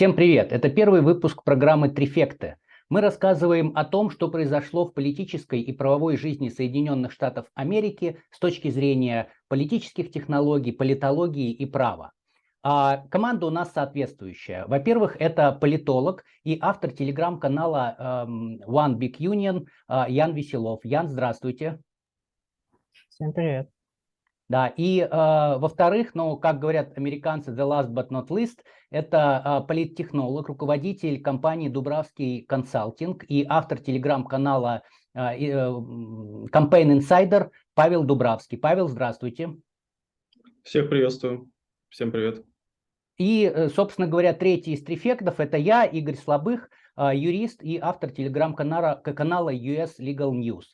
Всем привет! Это первый выпуск программы «Трифекты». Мы рассказываем о том, что произошло в политической и правовой жизни Соединенных Штатов Америки с точки зрения политических технологий, политологии и права. А команда у нас соответствующая. Во-первых, это политолог и автор телеграм-канала эм, One Big Union э, Ян Веселов. Ян, здравствуйте. Всем привет. Да, и э, во-вторых, ну, как говорят американцы, the last but not least, это э, политтехнолог, руководитель компании Дубравский консалтинг и автор телеграм-канала э, э, Campaign Insider Павел Дубравский. Павел, здравствуйте. Всех приветствую. Всем привет. И, э, собственно говоря, третий из трифектов – это я, Игорь Слабых, э, юрист и автор телеграм-канала канала US Legal News.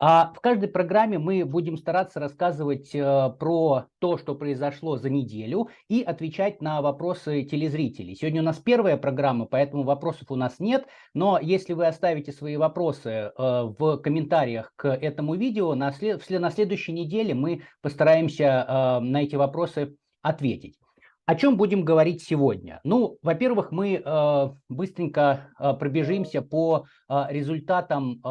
А в каждой программе мы будем стараться рассказывать э, про то, что произошло за неделю, и отвечать на вопросы телезрителей. Сегодня у нас первая программа, поэтому вопросов у нас нет, но если вы оставите свои вопросы э, в комментариях к этому видео, на, след... на следующей неделе мы постараемся э, на эти вопросы ответить. О чем будем говорить сегодня? Ну, во-первых, мы э, быстренько э, пробежимся по э, результатам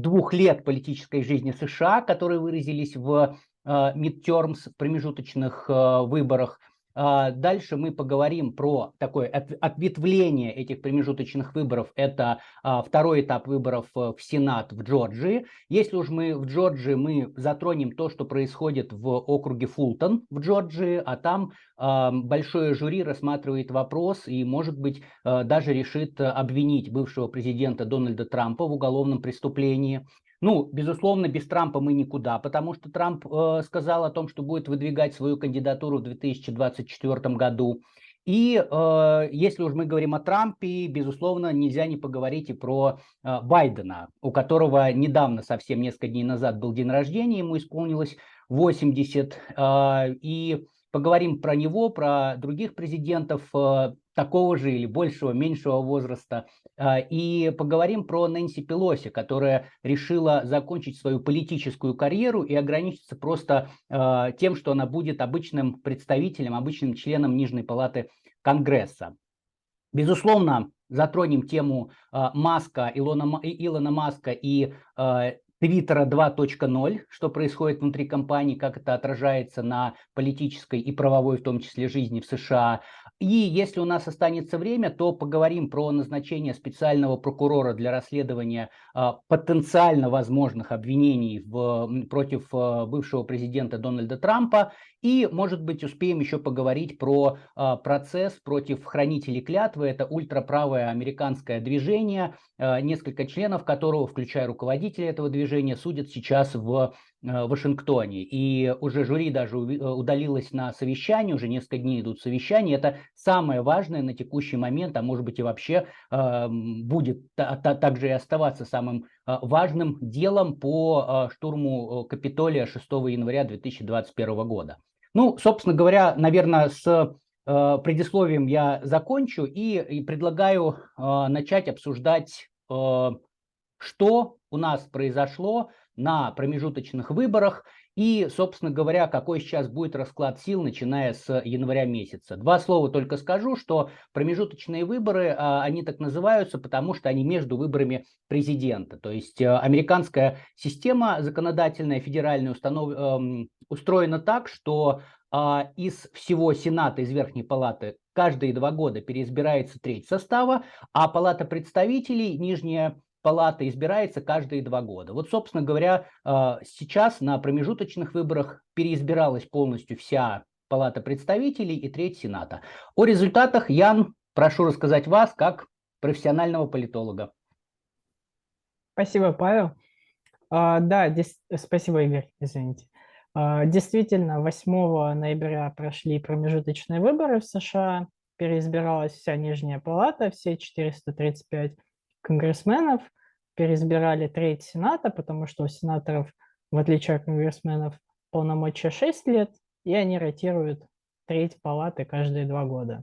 двух лет политической жизни США, которые выразились в midterms, в промежуточных э, выборах. А, дальше мы поговорим про такое ответвление этих промежуточных выборов. Это а, второй этап выборов э, в Сенат в Джорджии. Если уж мы в Джорджии, мы затронем то, что происходит в округе Фултон в Джорджии, а там а, большое жюри рассматривает вопрос и, может быть, даже решит обвинить бывшего президента Дональда Трампа в уголовном преступлении. Ну, безусловно, без Трампа мы никуда, потому что Трамп э, сказал о том, что будет выдвигать свою кандидатуру в 2024 году. И э, если уж мы говорим о Трампе, безусловно, нельзя не поговорить и про э, Байдена, у которого недавно, совсем несколько дней назад, был день рождения, ему исполнилось 80. Э, и поговорим про него, про других президентов. Э, такого же или большего, меньшего возраста. А, и поговорим про Нэнси Пелоси, которая решила закончить свою политическую карьеру и ограничиться просто а, тем, что она будет обычным представителем, обычным членом Нижней палаты Конгресса. Безусловно, затронем тему а, Маска, Илона, Илона Маска и Твиттера 2.0, что происходит внутри компании, как это отражается на политической и правовой, в том числе, жизни в США. И если у нас останется время, то поговорим про назначение специального прокурора для расследования э, потенциально возможных обвинений в, против э, бывшего президента Дональда Трампа. И, может быть, успеем еще поговорить про э, процесс против хранителей клятвы. Это ультраправое американское движение, несколько членов которого, включая руководителя этого движения, судят сейчас в Вашингтоне. И уже жюри даже э, удалилось на совещание, уже несколько дней идут совещания. Это самое важное на текущий момент, а может быть и вообще э, будет также и оставаться самым важным делом по штурму Капитолия 6 января 2021 года. Ну, собственно говоря, наверное, с предисловием я закончу и предлагаю начать обсуждать, что у нас произошло на промежуточных выборах и, собственно говоря, какой сейчас будет расклад сил, начиная с января месяца. Два слова только скажу, что промежуточные выборы, а, они так называются, потому что они между выборами президента. То есть э, американская система законодательная, федеральная установ... Эм, устроена так, что а, из всего Сената, из Верхней Палаты, каждые два года переизбирается треть состава, а Палата представителей, нижняя палата избирается каждые два года. Вот, собственно говоря, а, сейчас на промежуточных выборах переизбиралась полностью вся палата представителей и треть Сената. О результатах, Ян, прошу рассказать вас как профессионального политолога. Спасибо, Павел. А, да, здесь, спасибо, Игорь, извините. А, действительно, 8 ноября прошли промежуточные выборы в США, переизбиралась вся нижняя палата, все 435 конгрессменов – переизбирали треть Сената, потому что у сенаторов, в отличие от конгрессменов, полномочия 6 лет, и они ротируют треть палаты каждые два года.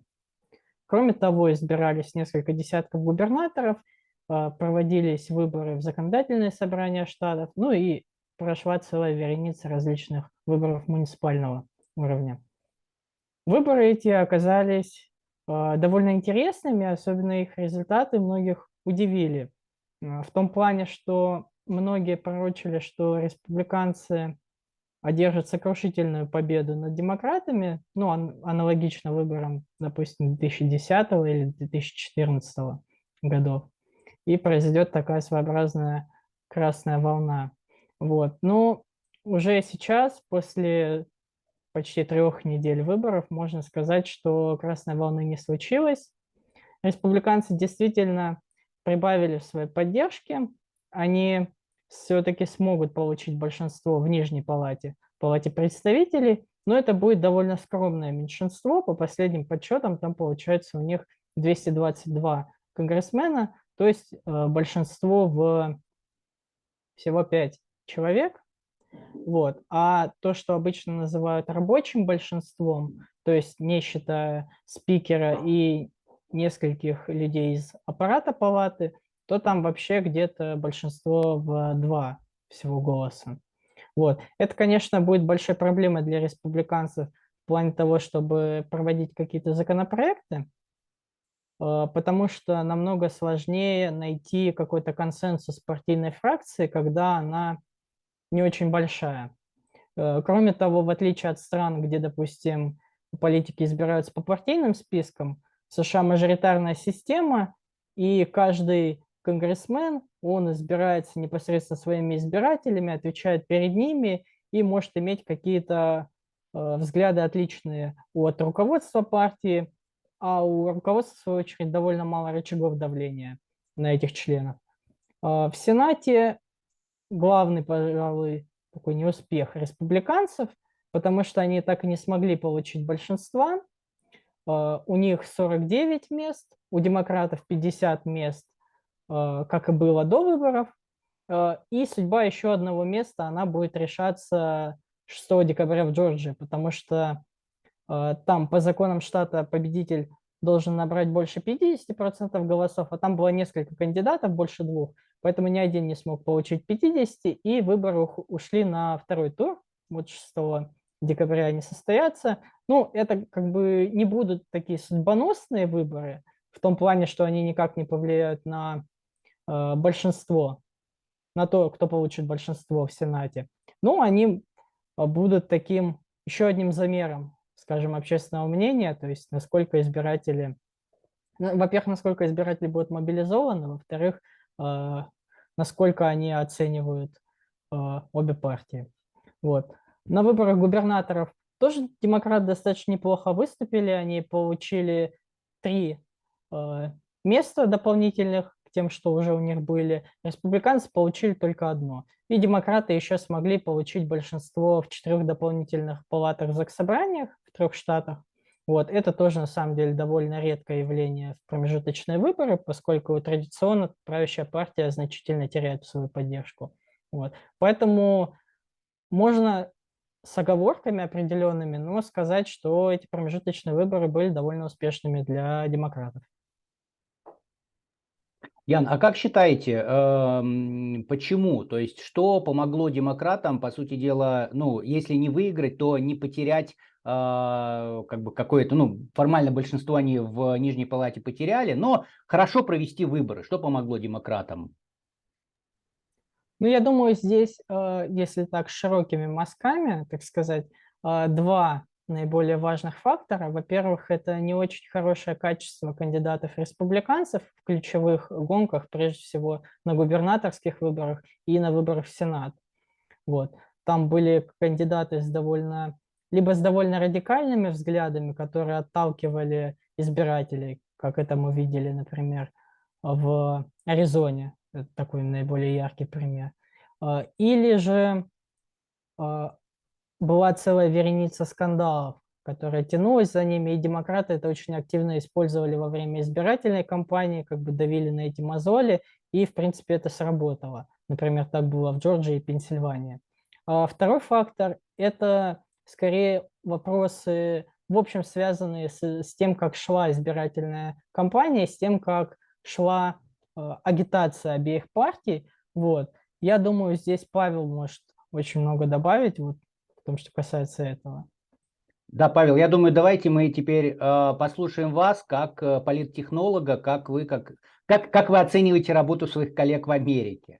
Кроме того, избирались несколько десятков губернаторов, а, проводились выборы в законодательные собрания штатов, ну и прошла целая вереница различных выборов муниципального уровня. Выборы эти оказались э, довольно интересными, особенно их результаты многих удивили. Э, в том плане, что многие пророчили, что республиканцы одержат сокрушительную победу над демократами, ну, аналогично выборам, допустим, 2010 или 2014 годов, и произойдет такая своеобразная красная волна. Вот. Но уже сейчас, после почти трех недель выборов, можно сказать, что красной волны не случилось. Республиканцы действительно прибавили в своей поддержке, они все-таки смогут получить большинство в Нижней палате, палате представителей, но это будет довольно скромное меньшинство. По последним подсчетам там получается у них 222 конгрессмена, то есть э, большинство в всего 5 человек. Вот. А то, что обычно называют рабочим большинством, то есть не считая спикера и нескольких людей из аппарата палаты, то там вообще где-то большинство в два всего голоса. Вот. Это, конечно, будет большой проблемой для республиканцев в плане того, чтобы проводить какие-то законопроекты, э, потому что намного сложнее найти какой-то консенсус партийной фракции, когда она не очень большая. Э, кроме того, в отличие от стран, где, допустим, политики избираются по партийным спискам, США мажоритарная система, и каждый конгрессмен, он избирается непосредственно своими избирателями, отвечает перед ними и может иметь какие-то э, взгляды отличные от руководства партии, а у руководства, в свою очередь, довольно мало рычагов давления на этих членов. Э, в Сенате главный, пожалуй, такой неуспех республиканцев, потому что они так и не смогли получить большинства. Э, у них 49 мест, у демократов 50 мест, Э, как и было до выборов. Э, и судьба еще одного места, она будет решаться 6 декабря в Джорджии, потому что там по законам штата победитель должен набрать больше 50% голосов, а там было несколько кандидатов, больше двух, поэтому ни один не смог получить 50, и выборы ушли на второй тур, вот 6 декабря они состоятся. Ну, это как бы не будут такие судьбоносные выборы, в том плане, что они никак не повлияют на Э, большинство, на то, кто получит большинство в Сенате. Ну, они э, будут таким еще одним замером, скажем, общественного мнения, то есть насколько избиратели, ну, во-первых, насколько избиратели будут мобилизованы, во-вторых, э, насколько они оценивают обе партии. Вот. На выборах губернаторов тоже демократы достаточно неплохо выступили, они получили три места дополнительных тем, что уже у них были. Республиканцы получили только одно. И демократы еще смогли получить большинство в четырех дополнительных палатах в заксобраниях в трех штатах. Вот. Это тоже, на самом деле, довольно редкое явление в промежуточные выборы, поскольку традиционно правящая партия значительно теряет свою поддержку. Вот. Поэтому можно с оговорками определенными, но сказать, что эти промежуточные выборы были довольно успешными для демократов. Ян, а как считаете, эм, почему? То есть, что помогло демократам, по сути дела, ну, если не выиграть, то не потерять а, как бы какое-то, ну, формально большинство они в Нижней Палате потеряли, но хорошо провести выборы. Что помогло демократам? Ну, я думаю, здесь, э, если так широкими мазками, так сказать, э, два наиболее важных фактора. Во-первых, это не очень хорошее качество кандидатов-республиканцев в ключевых гонках, прежде всего на губернаторских выборах и на выборах в Сенат. Вот. Там были кандидаты с довольно, либо с довольно радикальными взглядами, которые отталкивали избирателей, как это мы видели, например, в Аризоне. Это такой наиболее яркий пример. А, или же а, была целая вереница скандалов, которая тянулась за ними, и демократы это очень активно использовали во время избирательной кампании, как бы давили на эти мозоли, и, в принципе, это сработало. Например, так было в Джорджии и Пенсильвании. А второй фактор – это скорее вопросы, в общем, связанные с, с тем, как шла избирательная кампания, с тем, как шла агитация обеих партий. Вот. Я думаю, здесь Павел может очень много добавить. Вот том, что касается этого. Да, Павел, я думаю, давайте мы теперь э, послушаем вас как э, политтехнолога, как вы, как, как, как вы оцениваете работу своих коллег в Америке.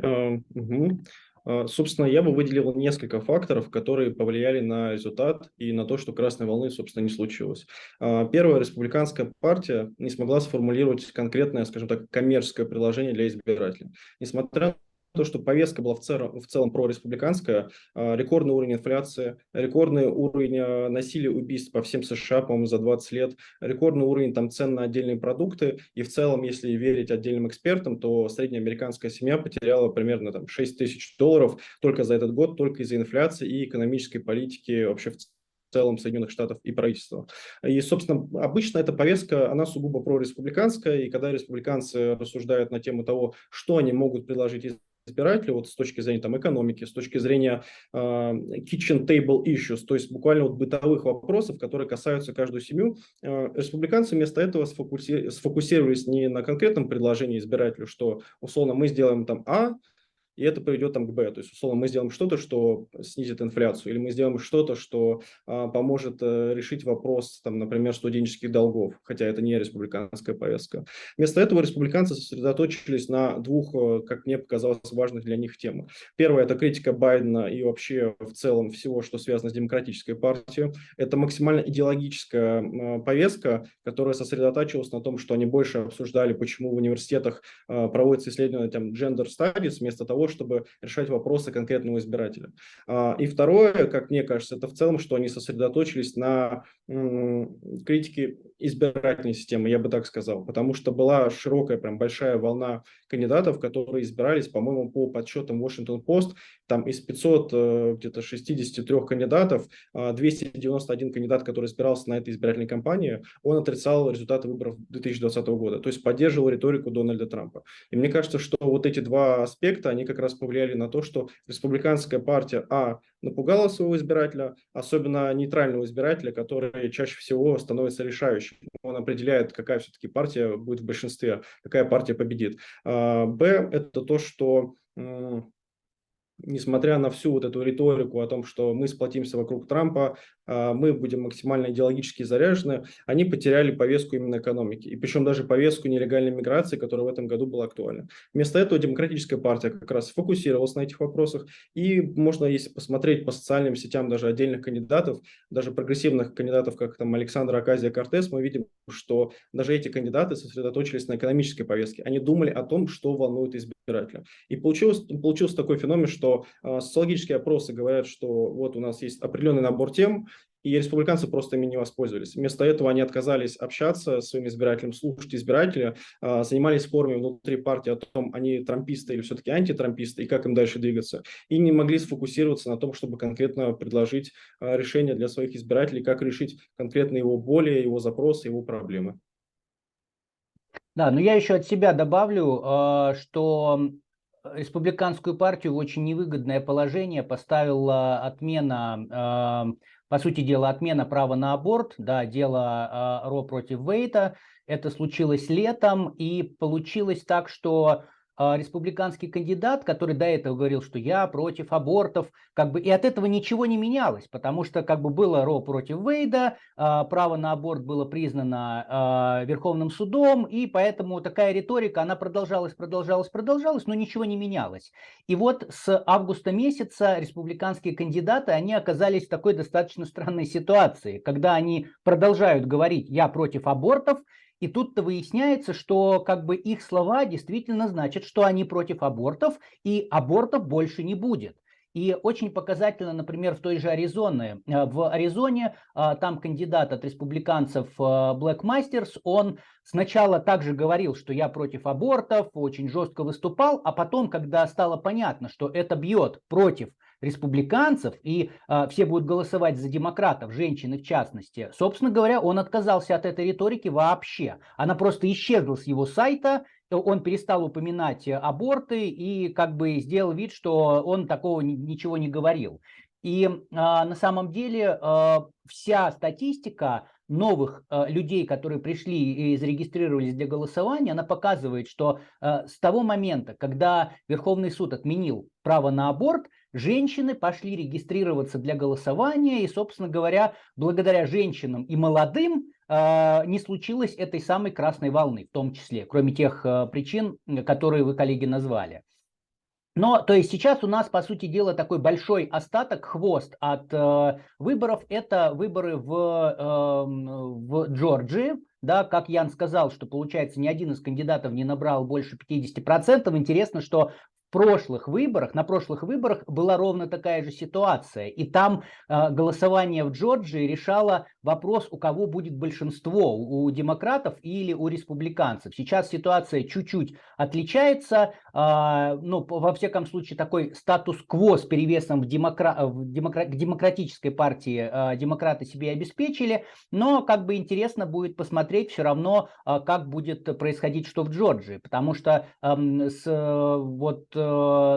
Uh, угу. Uh, собственно, я бы выделил несколько факторов, которые повлияли на результат и на то, что красной волны, собственно, не случилось. Uh, первая, республиканская партия не смогла сформулировать конкретное, скажем так, коммерческое предложение для избирателей. Несмотря то, что повестка была в целом, в целом прореспубликанская, а, рекордный уровень инфляции, рекордный уровень а, насилия, убийств по всем США, по-моему, за 20 лет, рекордный уровень там, цен на отдельные продукты, и в целом, если верить отдельным экспертам, то средняя американская семья потеряла примерно там, 6 тысяч долларов только за этот год, только из-за инфляции и экономической политики вообще в целом Соединенных Штатов и правительства. И, собственно, обычно эта повестка, она сугубо прореспубликанская, и когда республиканцы рассуждают на тему того, что они могут предложить избирателя вот с точки зрения там, экономики, с точки зрения э, kitchen table issues, то есть буквально вот бытовых вопросов, которые касаются каждую семью. Э, республиканцы вместо этого сфокуси сфокусировались не на конкретном предложении избирателю, что условно мы сделаем там А, и это приведет там к Б. То есть, условно, мы сделаем что-то, что снизит инфляцию, или мы сделаем что-то, что а, поможет а, решить вопрос, там, например, студенческих долгов, хотя это не республиканская повестка. Вместо этого республиканцы сосредоточились на двух, э, как мне показалось, важных для них темах. Первое – это критика Байдена и вообще в целом всего, что связано с демократической партией. Это максимально идеологическая повестка, которая сосредотачивалась на том, что они больше обсуждали, почему в университетах а, проводятся исследования там, gender studies, вместо того, чтобы решать вопросы конкретного избирателя. А, и второе, как мне кажется, это в целом, что они сосредоточились на критике избирательной системы, я бы так сказал, потому что была широкая, прям большая волна кандидатов, которые избирались, по-моему, по подсчетам Washington Post, там из 500 э, где-то 63 кандидатов, 291 а, кандидат, который избирался на этой избирательной кампании, он отрицал результаты выборов 2020 года, то есть поддерживал риторику Дональда Трампа. И мне кажется, что вот эти два аспекта, они как раз повлияли на то, что республиканская партия, а, напугала своего избирателя, особенно нейтрального избирателя, который чаще всего становится решающим. Он определяет, какая все-таки партия будет в большинстве, какая партия победит. А, б, это то, что несмотря на всю вот эту риторику о том, что мы сплотимся вокруг Трампа, мы будем максимально идеологически заряжены, они потеряли повестку именно экономики. И причем даже повестку нелегальной миграции, которая в этом году была актуальна. Вместо этого демократическая партия как раз фокусировалась на этих вопросах. И можно, если посмотреть по социальным сетям даже отдельных кандидатов, даже прогрессивных кандидатов, как там Александр Аказия Кортес, мы видим, что даже эти кандидаты сосредоточились на экономической повестке. Они думали о том, что волнует избирателя. И получилось, получился такой феномен, что э, социологические опросы говорят, что вот у нас есть определенный набор тем, и республиканцы просто ими не воспользовались. Вместо этого они отказались общаться с своим избирателем, слушать избирателя, а, занимались спорами внутри партии о том, они трамписты или все-таки антитрамписты, и как им дальше двигаться. И не могли сфокусироваться на том, чтобы конкретно предложить а, решение для своих избирателей, как решить конкретно его боли, его запросы, его проблемы. Да, но я еще от себя добавлю, а, что республиканскую партию в очень невыгодное положение поставила отмена по сути дела, отмена права на аборт, да, дело э, Ро против Вейта, это случилось летом, и получилось так, что а, республиканский кандидат, который до этого говорил, что я против абортов, как бы и от этого ничего не менялось, потому что как бы было Ро против Вейда, а, право на аборт было признано а, Верховным судом, и поэтому такая риторика, она продолжалась, продолжалась, продолжалась, но ничего не менялось. И вот с августа месяца республиканские кандидаты, они оказались в такой достаточно странной ситуации, когда они продолжают говорить «я против абортов», и тут-то выясняется, что как бы их слова действительно значат, что они против абортов, и абортов больше не будет. И очень показательно, например, в той же Аризоне. Э, в Аризоне э, там кандидат от республиканцев э, Black Masters, он сначала также говорил, что я против абортов, очень жестко выступал, а потом, когда стало понятно, что это бьет против республиканцев, и э, все будут голосовать за демократов, женщины в частности, собственно говоря, он отказался от этой риторики вообще. Она просто исчезла с его сайта, он перестал упоминать аборты и как бы сделал вид, что он такого ничего не говорил. И э, на самом деле э, вся статистика новых э, людей, которые пришли и зарегистрировались для голосования, она показывает, что э, с того момента, когда Верховный суд отменил право на аборт, женщины пошли регистрироваться для голосования, и, собственно говоря, благодаря женщинам и молодым э, не случилось этой самой красной волны, в том числе, кроме тех э, причин, которые вы, коллеги, назвали. Но, то есть сейчас у нас, по сути дела, такой большой остаток, хвост от э, выборов. Это выборы в, э, в Джорджии. Да, как Ян сказал, что получается ни один из кандидатов не набрал больше 50%. Интересно, что прошлых выборах, на прошлых выборах была ровно такая же ситуация. И там э, голосование в Джорджии решало вопрос, у кого будет большинство, у демократов или у республиканцев. Сейчас ситуация чуть-чуть отличается. Э, ну, во всяком случае, такой статус-кво с перевесом в демокра... в демокра... к демократической партии э, демократы себе обеспечили. Но как бы интересно будет посмотреть все равно, э, как будет происходить что в Джорджии. Потому что э, с вот Э,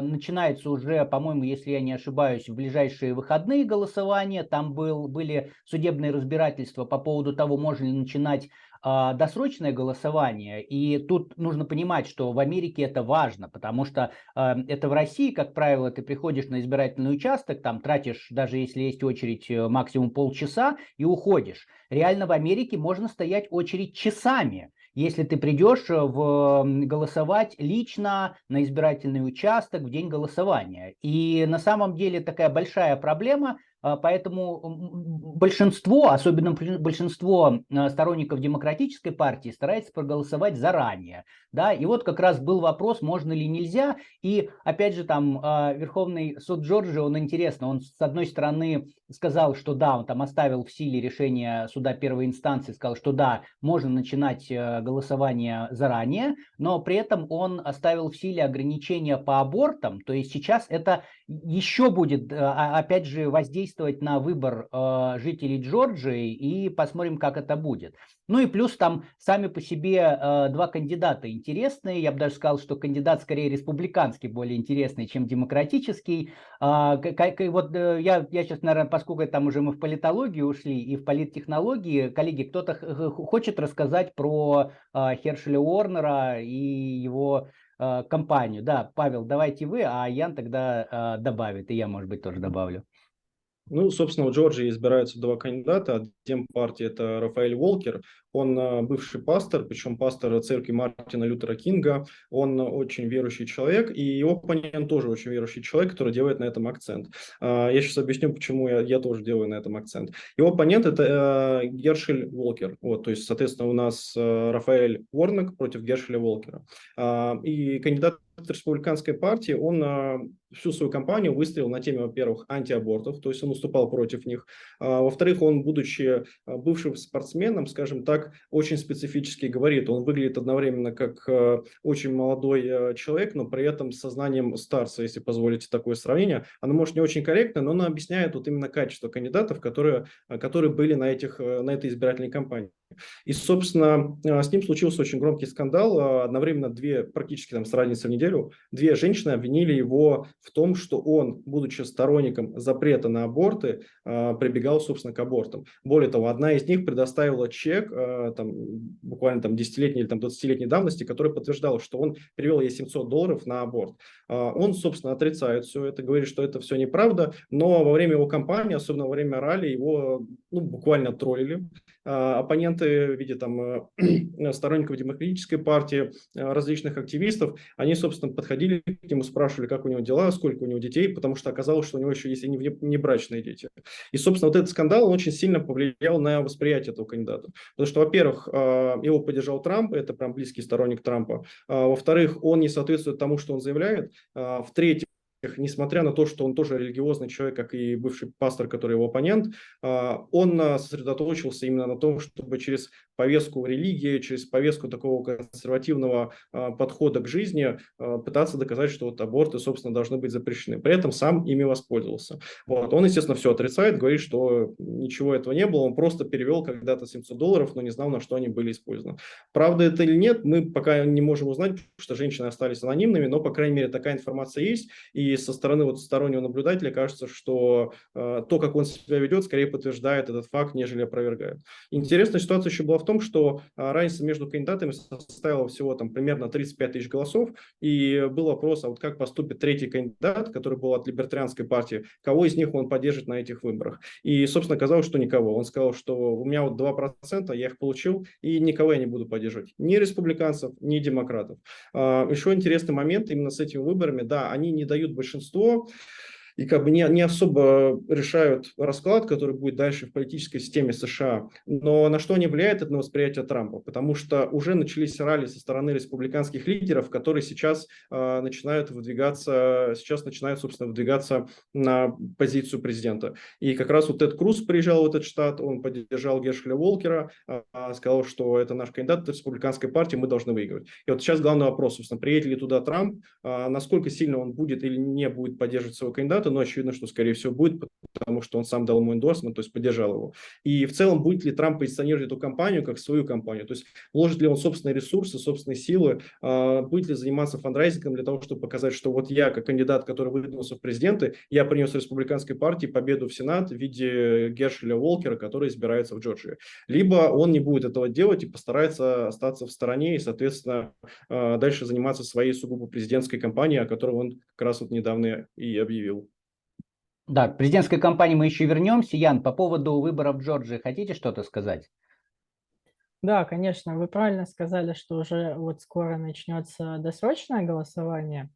начинается уже, по-моему, если я не ошибаюсь, в ближайшие выходные голосования. Там был, были судебные разбирательства по поводу того, можно ли начинать а, досрочное голосование. И тут нужно понимать, что в Америке это важно, потому что а, это в России, как правило, ты приходишь на избирательный участок, там тратишь, даже если есть очередь, э, максимум полчаса и уходишь. Реально в Америке можно стоять очередь часами если ты придешь э, в голосовать лично на избирательный участок в день голосования. И на самом деле такая большая проблема – поэтому большинство, особенно большинство а, сторонников демократической партии старается проголосовать заранее. Да? И вот как раз был вопрос, можно ли нельзя. И опять же там а, Верховный суд Джорджии, он интересно, он с одной стороны сказал, что да, он там оставил в силе решение суда первой инстанции, сказал, что да, можно начинать э, голосование заранее, но при этом он оставил в силе ограничения по абортам. То есть сейчас это еще будет, опять же, воздействие воздействовать на выбор э, жителей Джорджии и посмотрим, как это будет. Ну и плюс там сами по себе э, два кандидата интересные. Я бы даже сказал, что кандидат скорее республиканский более интересный, чем демократический. Э, как, вот э, я, я сейчас, наверное, поскольку там уже мы в политологию ушли и в политтехнологии, коллеги, кто-то хочет рассказать про э, Хершеля Уорнера и его э, компанию. Да, Павел, давайте вы, а Ян тогда э, добавит, и я, может быть, тоже добавлю. Ну, собственно, в Джорджии избираются два кандидата. От партии это Рафаэль Волкер, он э, бывший пастор, причем пастор церкви Мартина Лютера Кинга. Он очень верующий человек, и его оппонент тоже очень верующий человек, который делает на этом акцент. А, я сейчас объясню, почему я, я тоже делаю на этом акцент. Его оппонент это э, Гершель Волкер. Вот, то есть, соответственно, у нас э, Рафаэль Ворнок против Гершеля Волкера. А, и кандидат республиканской партии, он всю свою кампанию выстрелил на теме, во-первых, антиабортов, то есть он уступал против них. А, во-вторых, он, будучи бывшим спортсменом, скажем так, очень специфически говорит. Он выглядит одновременно как э, очень молодой э, человек, но при этом с сознанием старца, если позволите такое сравнение. Оно может не очень корректно, но оно объясняет вот именно качество кандидатов, которые, э, которые были на, этих, на этой избирательной кампании. И, собственно, с ним случился очень громкий скандал. Одновременно две, практически там с разницей в неделю, две женщины обвинили его в том, что он, будучи сторонником запрета на аборты, прибегал, собственно, к абортам. Более того, одна из них предоставила чек Э, там, буквально там 10-летней или там 20-летней давности, которая подтверждала, что он перевел ей 700 долларов на аборт. А, он, собственно, отрицает все это, говорит, что это все неправда, но во время его кампании, особенно во время ралли, его ну, буквально троллили. А, оппоненты в виде там, э, сторонников демократической партии, э, различных активистов, они, собственно, подходили к нему, спрашивали, как у него дела, сколько у него детей, потому что оказалось, что у него еще есть и не брачные дети. И, собственно, вот этот скандал он очень сильно повлиял на восприятие этого кандидата. Потому что, во-первых, а, его поддержал Трамп, это прям близкий сторонник Трампа. А, во-вторых, он не соответствует тому, что он заявляет. В-третьих, несмотря на то, что он тоже религиозный человек, как и бывший пастор, который его оппонент, он сосредоточился именно на том, чтобы через повестку религии, через повестку такого консервативного э, подхода к жизни э, пытаться доказать, что вот аборты, собственно, должны быть запрещены. При этом сам ими воспользовался. Вот. Он, естественно, все отрицает, говорит, что ничего этого не было, он просто перевел когда-то 700 долларов, но не знал, на что они были использованы. Правда это или нет, мы пока не можем узнать, потому что женщины остались анонимными, но, по крайней мере, такая информация есть. И со стороны вот стороннего наблюдателя кажется, что э, то, как он себя ведет, скорее подтверждает этот факт, нежели опровергает. Интересная ситуация еще была в том, что э, разница между кандидатами составила всего там примерно 35 тысяч голосов, и был вопрос, а вот как поступит третий кандидат, который был от либертарианской партии, кого из них он поддержит на этих выборах. И, собственно, оказалось, что никого. Он сказал, что у меня вот 2%, я их получил, и никого я не буду поддерживать. Ни республиканцев, ни демократов. А, еще интересный момент именно с этими выборами. Да, они не дают большинство, и как бы не, не особо решают расклад, который будет дальше в политической системе США. Но на что они влияют, это на восприятие Трампа, потому что уже начались ралли со стороны республиканских лидеров, которые сейчас э, начинают выдвигаться, сейчас начинают, собственно, выдвигаться на позицию президента. И как раз вот Тед Круз приезжал в этот штат, он поддержал Гершеля Волкера, э, сказал, что это наш кандидат республиканской партии, мы должны выигрывать. И вот сейчас главный вопрос, собственно, приедет ли туда Трамп, э, насколько сильно он будет или не будет поддерживать своего кандидата, но очевидно, что, скорее всего, будет, потому что он сам дал ему эндорсмент, то есть поддержал его. И в целом, будет ли Трамп позиционировать эту компанию как свою компанию, то есть вложит ли он собственные ресурсы, собственные силы, а, будет ли заниматься фандрайзингом для того, чтобы показать, что вот я, как кандидат, который выдвинулся в президенты, я принес республиканской партии победу в Сенат в виде Гершеля Уолкера, который избирается в Джорджии. Либо он не будет этого делать и постарается остаться в стороне и, соответственно, а, дальше заниматься своей сугубо президентской кампанией, о которой он как раз вот недавно и объявил. Да, к президентской кампании мы еще вернемся. Ян, по поводу выборов в Джорджии хотите что-то сказать? Да, конечно, вы правильно сказали, что уже вот скоро начнется досрочное голосование,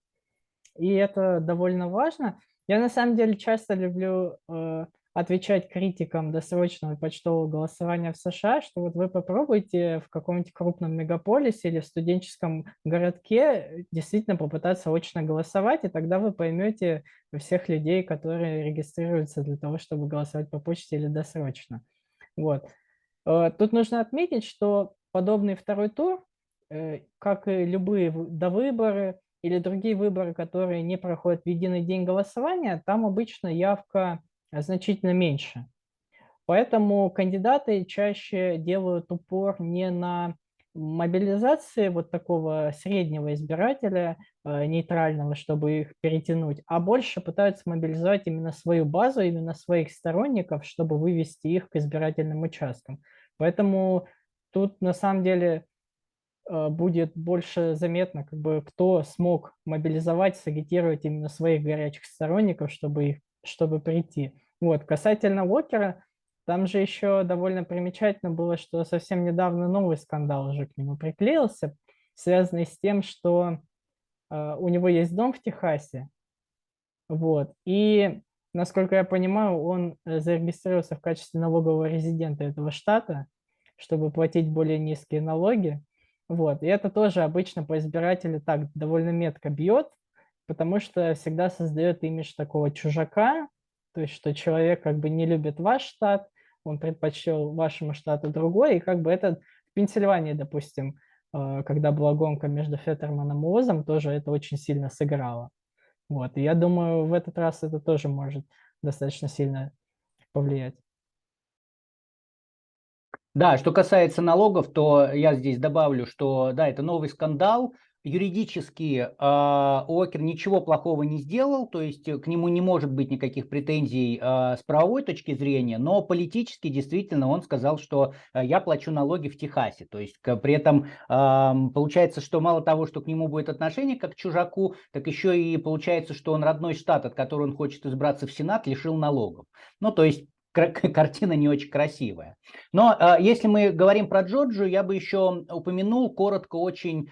и это довольно важно. Я на самом деле часто люблю э, отвечать критикам досрочного почтового голосования в США, что вот вы попробуйте в каком-нибудь крупном мегаполисе или в студенческом городке действительно попытаться очно голосовать, и тогда вы поймете всех людей, которые регистрируются для того, чтобы голосовать по почте или досрочно. Вот. Э, тут нужно отметить, что подобный второй тур, э, как и любые довыборы или другие выборы, которые не проходят в единый день голосования, там обычно явка значительно меньше. Поэтому кандидаты чаще делают упор не на мобилизации вот такого среднего избирателя, э, нейтрального, чтобы их перетянуть, а больше пытаются мобилизовать именно свою базу, именно своих сторонников, чтобы вывести их к избирательным участкам. Поэтому тут на самом деле э, будет больше заметно, как бы, кто смог мобилизовать, сагитировать именно своих горячих сторонников, чтобы, их, чтобы прийти. Вот, касательно Уокера, там же еще довольно примечательно было, что совсем недавно новый скандал уже к нему приклеился, связанный с тем, что э, у него есть дом в Техасе. Вот. И, насколько я понимаю, он э, зарегистрировался в качестве налогового резидента этого штата, чтобы платить более низкие налоги. Вот. И это тоже обычно по избирателю так довольно метко бьет, потому что всегда создает имидж такого чужака, то есть, что человек как бы не любит ваш штат, он предпочел вашему штату другой, и как бы это в Пенсильвании, допустим, э, когда была гонка между Феттерманом и Озом, тоже это очень сильно сыграло. Вот, и я думаю, в этот раз это тоже может достаточно сильно повлиять. Да, что касается налогов, то я здесь добавлю, что да, это новый скандал, юридически э, Уокер ничего плохого не сделал, то есть э, к нему не может быть никаких претензий э, с правовой точки зрения, но политически действительно он сказал, что э, я плачу налоги в Техасе. То есть к, при этом э, получается, что мало того, что к нему будет отношение как к чужаку, так еще и получается, что он родной штат, от которого он хочет избраться в Сенат, лишил налогов. Ну, то есть картина не очень красивая. Но э, если мы говорим про Джорджию, я бы еще упомянул коротко очень а,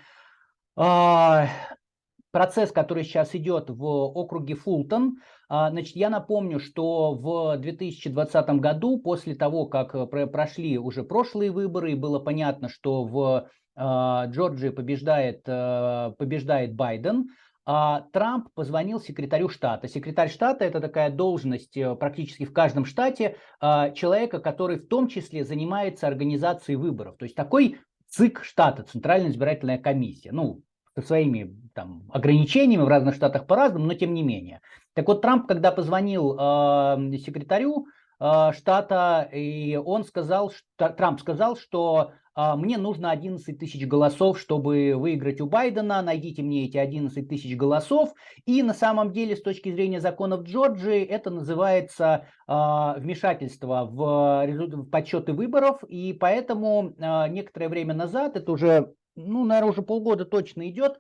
процесс, который сейчас идет в округе Фултон. А, значит, я напомню, что в 2020 году, после того, как э, прошли уже прошлые выборы, и было понятно, что в а, Джорджии побеждает, э, побеждает Байден, Трамп позвонил секретарю штата. Секретарь штата – это такая должность э, практически в каждом штате человека, который в том числе занимается организацией выборов. То есть такой ЦИК штата, Центральная избирательная комиссия. Ну, со своими там, ограничениями в разных штатах по-разному, но тем не менее. Так вот, Трамп, когда позвонил э, секретарю, э, штата, и он сказал, что, Трамп сказал, что мне нужно 11 тысяч голосов, чтобы выиграть у Байдена, найдите мне эти 11 тысяч голосов. И на самом деле, с точки зрения законов Джорджии, это называется а, вмешательство в, в подсчеты выборов, и поэтому а, некоторое время назад, это уже ну, наверное, уже полгода точно идет, а,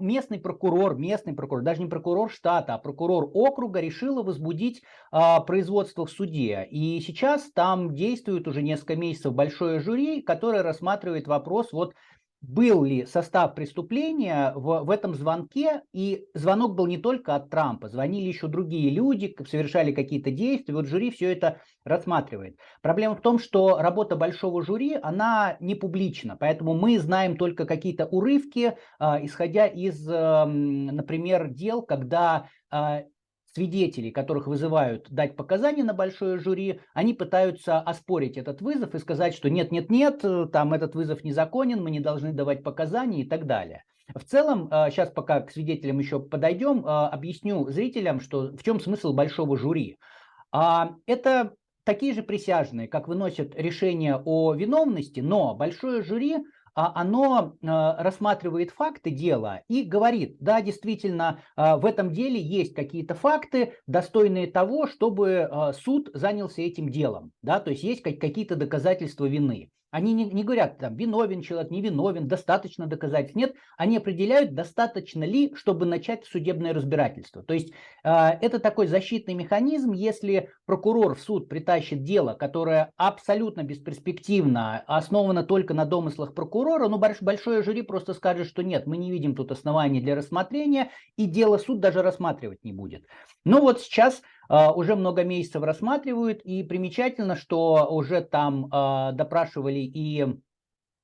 местный прокурор, местный прокурор, даже не прокурор штата, а прокурор округа решила возбудить а, производство в суде. И сейчас там действует уже несколько месяцев большое жюри, которое рассматривает вопрос вот был ли состав преступления в, в этом звонке, и звонок был не только от Трампа, звонили еще другие люди, совершали какие-то действия, вот жюри все это рассматривает. Проблема в том, что работа большого жюри, она не публична, поэтому мы знаем только какие-то урывки, э, исходя из, э, например, дел, когда э, свидетелей, которых вызывают дать показания на большое жюри, они пытаются оспорить этот вызов и сказать, что нет-нет-нет, э, там этот вызов незаконен, мы не должны давать показания и так далее. В целом, сейчас э, пока к свидетелям еще подойдем, э, объясню зрителям, что в чем смысл большого жюри. А, это такие же присяжные, как выносят решение о виновности, но большое жюри оно а, рассматривает факты дела и говорит, да, действительно, а, в этом деле есть какие-то факты, достойные того, чтобы суд занялся этим делом, да, то есть есть какие-то доказательства вины. Они не, не говорят, там, виновен человек, не виновен, достаточно доказательств. Нет, они определяют, достаточно ли, чтобы начать судебное разбирательство. То есть э, это такой защитный механизм, если прокурор в суд притащит дело, которое абсолютно бесперспективно, основано только на домыслах прокурора, ну большое жюри просто скажет, что нет, мы не видим тут оснований для рассмотрения, и дело суд даже рассматривать не будет. Ну вот сейчас уже много месяцев рассматривают, и примечательно, что уже там а, допрашивали и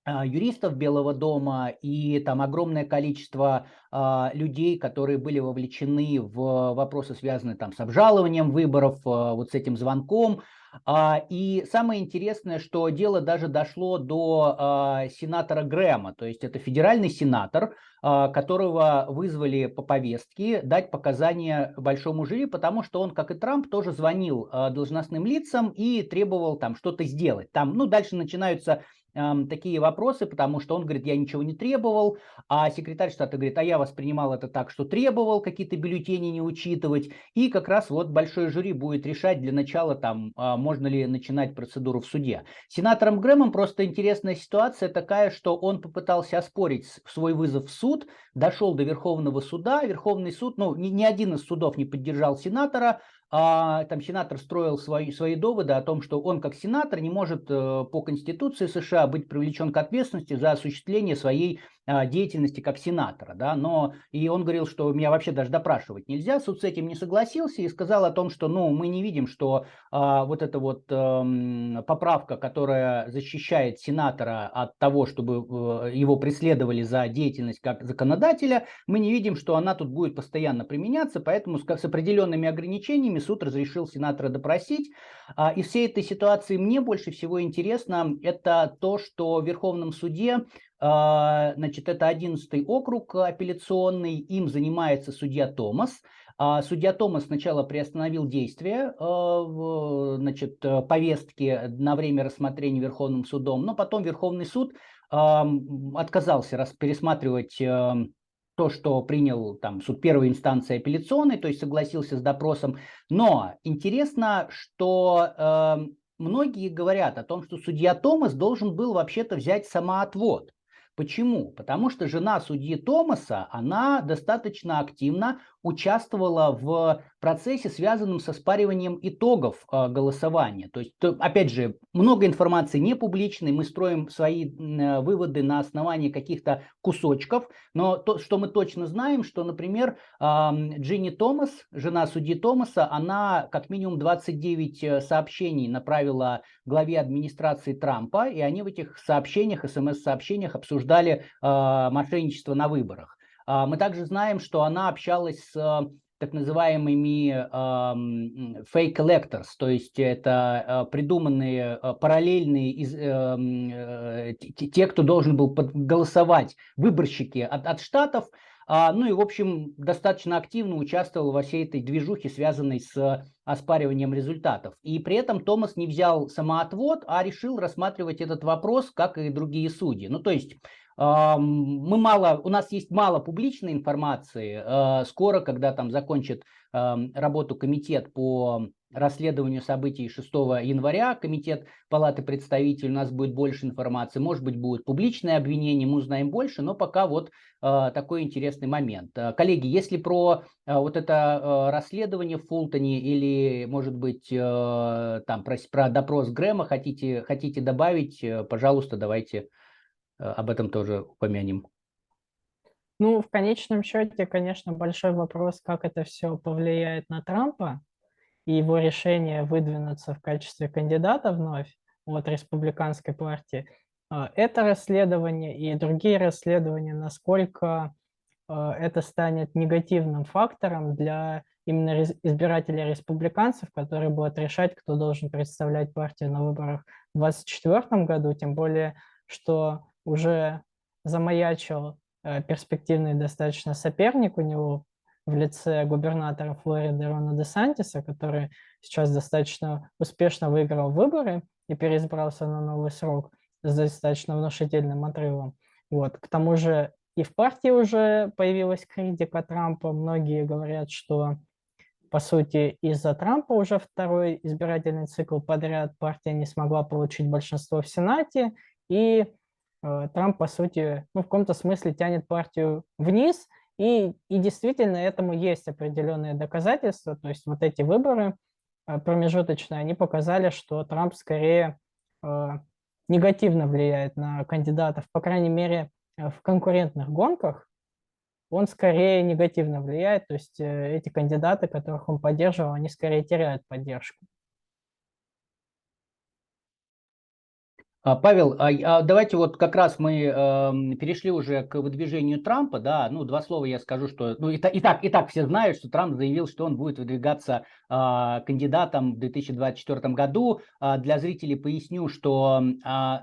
а, юристов Белого дома и там огромное количество а, людей, которые были вовлечены в вопросы, связанные там с обжалованием выборов, а, вот с этим звонком. А, и самое интересное, что дело даже дошло до а, сенатора Грэма, то есть это федеральный сенатор, а, которого вызвали по повестке дать показания большому жюри, потому что он, как и Трамп, тоже звонил должностным лицам и требовал там что-то сделать. Там, ну, дальше начинаются такие вопросы, потому что он говорит, я ничего не требовал, а секретарь штата говорит, а я воспринимал это так, что требовал какие-то бюллетени не учитывать, и как раз вот большое жюри будет решать для начала там, а, можно ли начинать процедуру в суде. Сенатором Грэмом просто интересная ситуация такая, что он попытался оспорить свой вызов в суд, дошел до Верховного суда, Верховный суд, ну, ни, ни один из судов не поддержал сенатора, а, там сенатор строил свои, свои доводы о том, что он как сенатор не может э, по Конституции США быть привлечен к ответственности за осуществление своей деятельности как сенатора, да, но и он говорил, что меня вообще даже допрашивать нельзя, суд с этим не согласился и сказал о том, что, ну, мы не видим, что а, вот эта вот а, поправка, которая защищает сенатора от того, чтобы а, его преследовали за деятельность как законодателя, мы не видим, что она тут будет постоянно применяться, поэтому с, с определенными ограничениями суд разрешил сенатора допросить. А, из всей этой ситуации мне больше всего интересно это то, что в Верховном суде а, значит, это 11 округ апелляционный, им занимается судья Томас. А, судья Томас сначала приостановил действие а, значит, повестки на время рассмотрения Верховным судом, но потом Верховный суд отказался пересматривать то, что принял там суд первой инстанции апелляционной, то есть согласился с допросом. Но интересно, что многие говорят о том, что судья Томас должен был вообще-то взять самоотвод. Почему? Потому что жена судьи Томаса, она достаточно активно участвовала в процессе, связанном со спариванием итогов э, голосования. То есть, опять же, много информации не публичной, мы строим свои э, выводы на основании каких-то кусочков, но то, что мы точно знаем, что, например, Джинни Томас, жена судьи Томаса, она как минимум 29 э, сообщений направила главе администрации Трампа, и они в этих сообщениях, смс-сообщениях обсуждали э, мошенничество на выборах. А, мы также знаем, что она общалась с э, так называемыми э, fake electors, то есть это э, придуманные э, параллельные из, э, э, те, кто должен был голосовать, выборщики от, от штатов, А, ну и, в общем, достаточно активно участвовал во всей этой движухе, связанной с оспариванием результатов. И при этом Томас не взял самоотвод, а решил рассматривать этот вопрос, как и другие судьи. Ну, то есть мы мало, у нас есть мало публичной информации. Э, скоро, когда там закончит работу комитет по расследованию событий 6 января, комитет Палаты представителей, у нас будет больше информации, может быть, будет публичное обвинение, мы узнаем больше, но пока вот э, такой интересный момент. Э, коллеги, если про вот это расследование в Фултоне или, может быть, там про, про допрос Грэма хотите, хотите добавить, пожалуйста, давайте об этом тоже упомянем. Ну, в конечном счете, конечно, большой вопрос, как это все повлияет на Трампа и его решение выдвинуться в качестве кандидата вновь от республиканской партии. А, это расследование и другие расследования, насколько а, это станет негативным фактором для именно избирателей республиканцев, которые будут решать, кто должен представлять партию на выборах в 2024 году, тем более, что уже замаячил э, перспективный достаточно соперник у него в лице губернатора Флориды Рона де Сантиса, который сейчас достаточно успешно выиграл выборы и переизбрался на новый срок с достаточно внушительным отрывом. Вот. К тому же и в партии уже появилась критика Трампа. Многие говорят, что, по сути, из-за Трампа уже второй избирательный цикл подряд партия не смогла получить большинство в Сенате, и Трамп, по сути, ну, в каком-то смысле тянет партию вниз, и, и действительно этому есть определенные доказательства, то есть вот эти выборы э, промежуточные, они показали, что Трамп скорее э, негативно влияет на кандидатов, по крайней мере, в конкурентных гонках, он скорее негативно влияет, то есть эти кандидаты, которых он поддерживал, они скорее теряют поддержку. Павел, а, а давайте вот как раз мы э, перешли уже к выдвижению Трампа, да, ну два слова я скажу, что, ну и, и так, и так все знают, что Трамп заявил, что он будет выдвигаться кандидатом в 2024 году. Для зрителей поясню, что,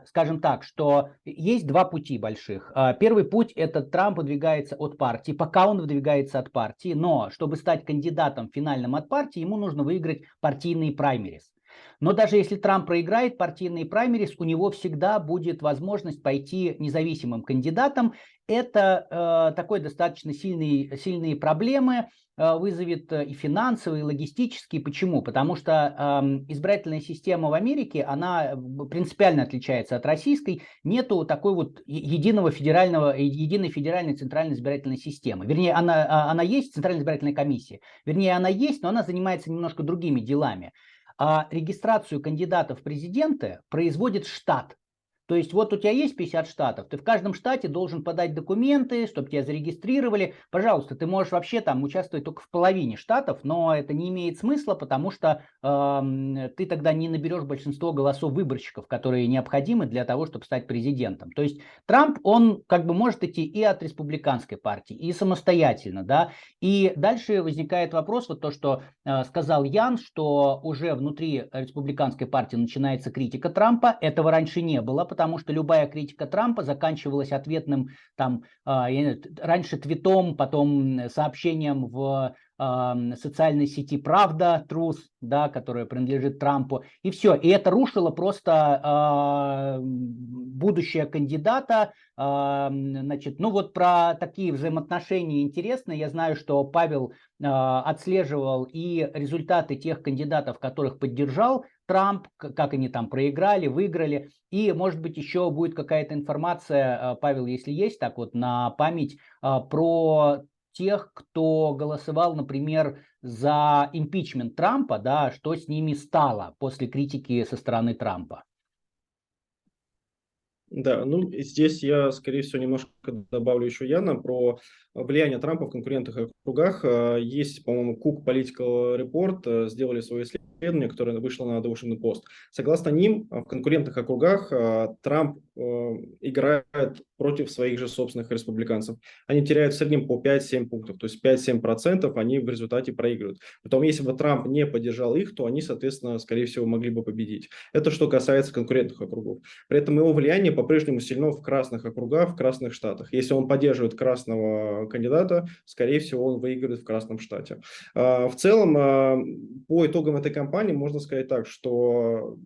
скажем так, что есть два пути больших. Первый путь это Трамп выдвигается от партии, пока он выдвигается от партии, но чтобы стать кандидатом финальным от партии, ему нужно выиграть партийные праймерис. Но даже если Трамп проиграет партийные праймерис, у него всегда будет возможность пойти независимым кандидатом. Это э, такой достаточно сильный, сильные проблемы э, вызовет и финансовые, и логистические. Почему? Потому что э, избирательная система в Америке, она принципиально отличается от российской. Нету такой вот единого федерального, единой федеральной центральной избирательной системы. Вернее, она, а, она есть, Центральная избирательная комиссия. Вернее, она есть, но она занимается немножко другими делами а регистрацию кандидатов в президенты производит штат. То есть вот у тебя есть 50 штатов, ты в каждом штате должен подать документы, чтобы тебя зарегистрировали. Пожалуйста, ты можешь вообще там участвовать только в половине штатов, но это не имеет смысла, потому что э, ты тогда не наберешь большинство голосов выборщиков, которые необходимы для того, чтобы стать президентом. То есть Трамп, он как бы может идти и от республиканской партии, и самостоятельно, да. И дальше возникает вопрос, вот то, что э, сказал Ян, что уже внутри республиканской партии начинается критика Трампа. Этого раньше не было, потому что любая критика Трампа заканчивалась ответным там а, раньше твитом, потом сообщением в социальной сети «Правда», «Трус», да, которая принадлежит Трампу, и все. И это рушило просто э, будущее кандидата. Э, значит, ну вот про такие взаимоотношения интересные. Я знаю, что Павел э, отслеживал и результаты тех кандидатов, которых поддержал Трамп, как они там проиграли, выиграли. И, может быть, еще будет какая-то информация, Павел, если есть, так вот на память, про тех, кто голосовал, например, за импичмент Трампа, да, что с ними стало после критики со стороны Трампа? Да, ну здесь я, скорее всего, немножко добавлю еще Яна про влияние Трампа в конкурентных округах. Есть, по-моему, Cook Political Report, сделали свое исследование которое вышло на The Washington Post. Согласно ним, в конкурентных округах Трамп играет против своих же собственных республиканцев. Они теряют в среднем по 5-7 пунктов, то есть 5-7% они в результате проигрывают. Потом, если бы Трамп не поддержал их, то они, соответственно, скорее всего, могли бы победить. Это что касается конкурентных округов. При этом его влияние по-прежнему сильно в красных округах, в красных штатах. Если он поддерживает красного кандидата, скорее всего, он выиграет в красном штате. А, в целом, а, по итогам этой кампании можно сказать так, что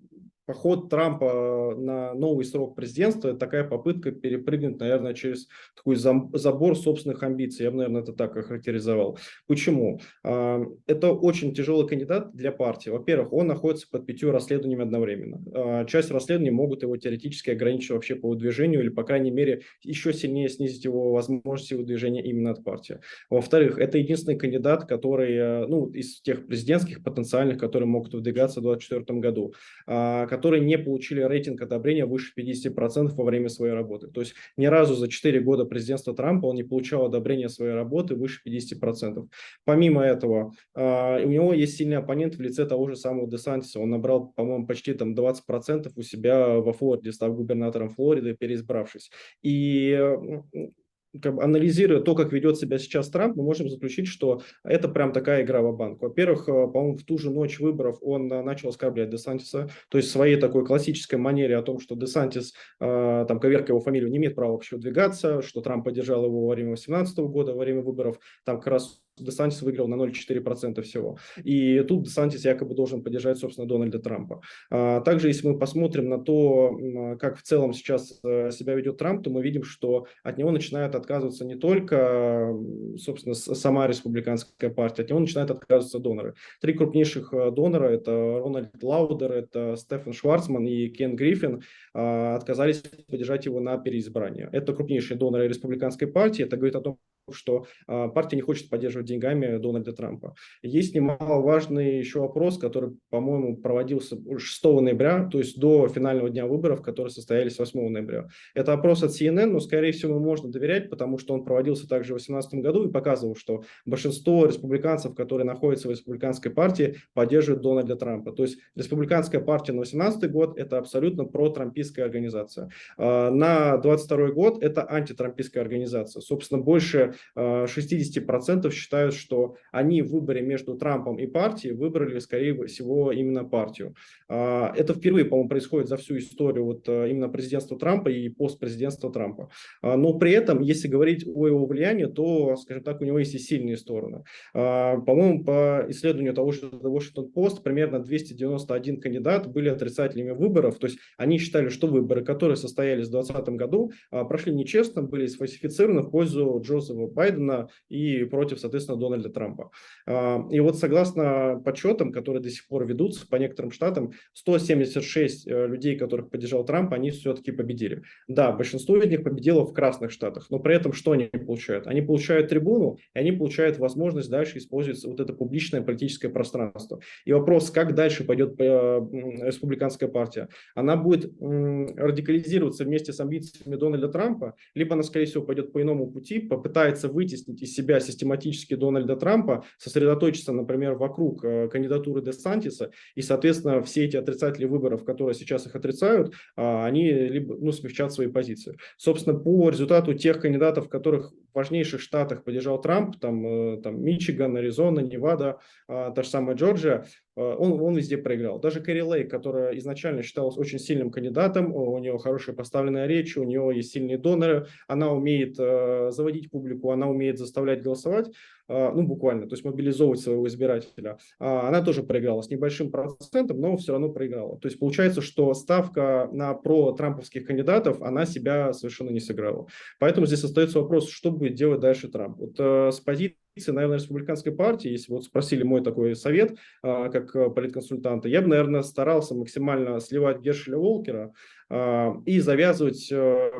поход Трампа на новый срок президентства – это такая попытка перепрыгнуть, наверное, через такой забор собственных амбиций. Я бы, наверное, это так охарактеризовал. Почему? А, это очень тяжелый кандидат для партии. Во-первых, он находится под пятью расследованиями одновременно. А, часть расследований могут его теоретически ограничить вообще по выдвижению или, по крайней мере, еще сильнее снизить его возможности выдвижения именно от партии. Во-вторых, это единственный кандидат, который, э, ну, из тех президентских потенциальных, которые могут выдвигаться в 2024 году, а, которые не получили рейтинг одобрения выше 50% во время своей работы. То есть ни разу за 4 года президентства Трампа он не получал одобрения своей работы выше 50%. Помимо этого, а, у него есть сильный оппонент в лице того же самого Десантиса. Он набрал, по-моему, почти там 20% у себя во Флориде, став губернатором Флориды, переизбравшись. И как бы анализируя то, как ведет себя сейчас Трамп, мы можем заключить, что это прям такая игра в банк. Во-первых, э, по-моему, в ту же ночь выборов он э, начал оскорблять Десантиса, то есть в своей такой классической манере о том, что Десантис, э, там, коверка его фамилию, не имеет права вообще двигаться, что Трамп поддержал его во время 2018 года, во время выборов, там как раз Десантис выиграл на 0,4% всего. И тут Десантис якобы должен поддержать, собственно, Дональда Трампа. А, также, если мы посмотрим на то, как в целом сейчас э, себя ведет Трамп, то мы видим, что от него начинает отказываться не только, собственно, сама республиканская партия, от него начинают отказываться доноры. Три крупнейших э, донора, это Рональд Лаудер, это Стефан Шварцман и Кен Гриффин, а, отказались поддержать его на переизбрание. Это крупнейшие доноры республиканской партии, это говорит о том, что а, партия не хочет поддерживать деньгами Дональда Трампа. Есть немаловажный еще вопрос, который, по-моему, проводился 6 ноября, то есть до финального дня выборов, которые состоялись 8 ноября. Это опрос от CNN, но, скорее всего, можно доверять, потому что он проводился также в 2018 году и показывал, что большинство республиканцев, которые находятся в республиканской партии, поддерживают Дональда Трампа. То есть республиканская партия на 2018 год – это абсолютно протрампийская организация. А, на 2022 год – это антитрампийская организация. Собственно, больше 60% э, считают, что они в выборе между Трампом и партией выбрали, скорее всего, именно партию. А, это впервые, по-моему, происходит за всю историю вот э, именно президентства Трампа и постпрезидентства Трампа. А, но при этом, если говорить о его влиянии, то, скажем так, у него есть и сильные стороны. А, по-моему, по исследованию того же Washington Post, примерно 291 кандидат были отрицателями выборов, то есть они считали, что выборы, которые состоялись в 2020 году, прошли нечестно, были сфальсифицированы в пользу Джозефа Байдена и против, соответственно, Дональда Трампа. А, и вот согласно подсчетам, которые до сих пор ведутся по некоторым штатам, 176 э, людей, которых поддержал Трамп, они все-таки победили. Да, большинство из них победило в красных штатах, но при этом что они получают? Они получают трибуну, и они получают возможность дальше использовать вот это публичное политическое пространство. И вопрос, как дальше пойдет э, республиканская партия? Она будет радикализироваться вместе с амбициями Дональда Трампа, либо она, скорее всего, пойдет по иному пути, попытается пытается вытеснить из себя систематически Дональда Трампа, сосредоточиться, например, вокруг э, кандидатуры Де Сантиса, и, соответственно, все эти отрицатели выборов, которые сейчас их отрицают, а, они либо ну, смягчат свои позиции. Собственно, по результату тех кандидатов, которых в важнейших штатах поддержал Трамп, там, э, там Мичиган, Аризона, Невада, а, та же самая Джорджия, он, он везде проиграл. Даже Кэрри Лей, которая изначально считалась очень сильным кандидатом, у нее хорошая поставленная речь, у нее есть сильные доноры, она умеет э, заводить публику, она умеет заставлять голосовать, ну, буквально, то есть мобилизовывать своего избирателя, а, она тоже проиграла с небольшим процентом, но все равно проиграла. То есть получается, что ставка на про-трамповских кандидатов, она себя совершенно не сыграла. Поэтому здесь остается вопрос, что будет делать дальше Трамп. Вот э, с позиции наверное, республиканской партии, если вот спросили мой такой совет, а, как политконсультанта, я бы, наверное, старался максимально сливать Гершеля Волкера и завязывать э,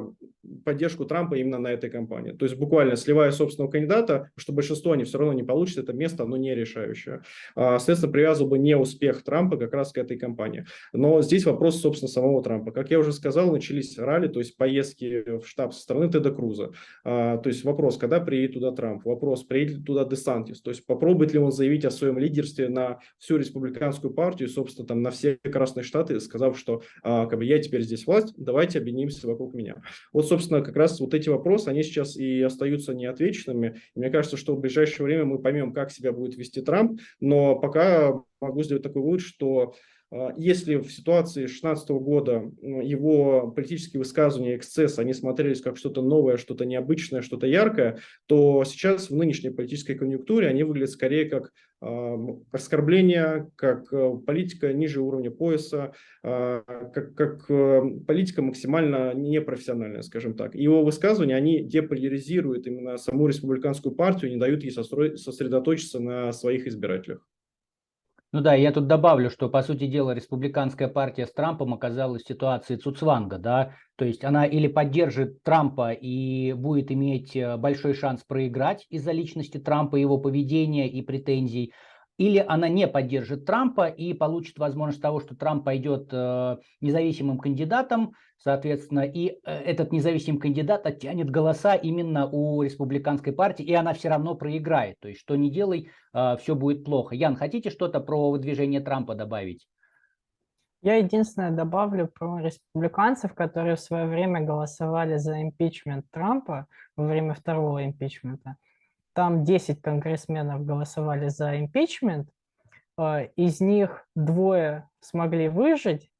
поддержку Трампа именно на этой кампании. То есть буквально сливая собственного кандидата, что большинство они все равно не получат, это место, оно не решающее. А, соответственно, привязывал бы не успех Трампа как раз к этой кампании. Но здесь вопрос, собственно, самого Трампа. Как я уже сказал, начались ралли, то есть поездки в штаб со стороны Теда Круза. А, то есть вопрос, когда приедет туда Трамп? Вопрос, приедет ли туда Десантис? То есть попробует ли он заявить о своем лидерстве на всю республиканскую партию, собственно, там на все красные штаты, сказав, что а, как бы я теперь здесь власть, давайте объединимся вокруг меня. Вот, собственно, как раз вот эти вопросы, они сейчас и остаются неотвеченными. И мне кажется, что в ближайшее время мы поймем, как себя будет вести Трамп, но пока могу сделать такой вывод, что если в ситуации 2016 года его политические высказывания, эксцесс, они смотрелись как что-то новое, что-то необычное, что-то яркое, то сейчас в нынешней политической конъюнктуре они выглядят скорее как э, оскорбление, как э, политика ниже уровня пояса, э, как, как э, политика максимально непрофессиональная, скажем так. его высказывания, они деполяризируют именно саму республиканскую партию, не дают ей сосредоточиться на своих избирателях. Ну да, я тут добавлю, что, по сути дела, республиканская партия с Трампом оказалась в ситуации Цуцванга, да, то есть она или поддержит Трампа и будет иметь э, большой шанс проиграть из-за личности Трампа, его поведения и претензий, или она не поддержит Трампа и получит возможность того, что Трамп пойдет э, независимым кандидатом, соответственно, и э, этот независимый кандидат оттянет голоса именно у республиканской партии, и она все равно проиграет. То есть, что не делай, э, все будет плохо. Ян, хотите что-то про выдвижение Трампа добавить? Я единственное добавлю про республиканцев, которые в свое время голосовали за импичмент Трампа во время второго импичмента. Там 10 конгрессменов голосовали за импичмент, а, из них двое смогли выжить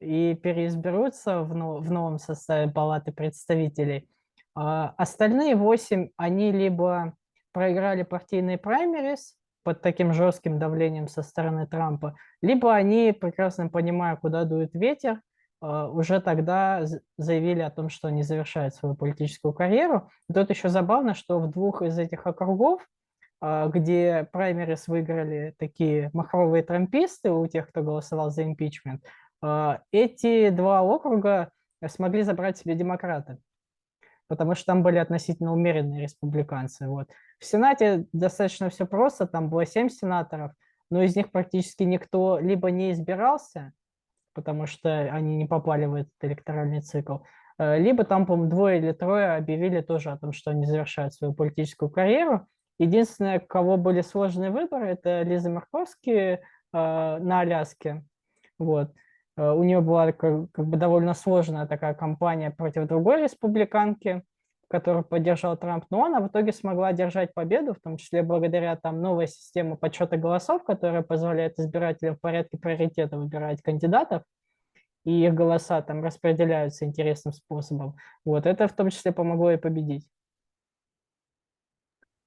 и переизберутся в, новом составе Палаты представителей. А остальные 8, они либо проиграли партийные праймерис под таким жестким давлением со стороны Трампа, либо они, прекрасно понимая, куда дует ветер, уже тогда заявили о том, что они завершают свою политическую карьеру. И тут еще забавно, что в двух из этих округов, а, где праймерис выиграли такие махровые трамписты у тех, кто голосовал за импичмент, а, эти два округа смогли забрать себе демократы, потому что там были относительно умеренные республиканцы. Вот. В Сенате достаточно все просто, там было семь сенаторов, но из них практически никто либо не избирался, потому что они не попали в этот электоральный цикл. Э, либо там, по-моему, двое или трое объявили тоже о том, что они завершают свою политическую карьеру. Единственное, у кого были сложные выборы, это Лиза Марковский э, на Аляске. Вот. Э, у нее была как, как бы довольно сложная такая кампания против другой республиканки, которую поддержал Трамп, но она в итоге смогла одержать победу, в том числе благодаря там новой системе подсчета голосов, которая позволяет избирателям в порядке приоритета выбирать кандидатов, и их голоса там распределяются интересным способом. Вот это в том числе помогло и победить.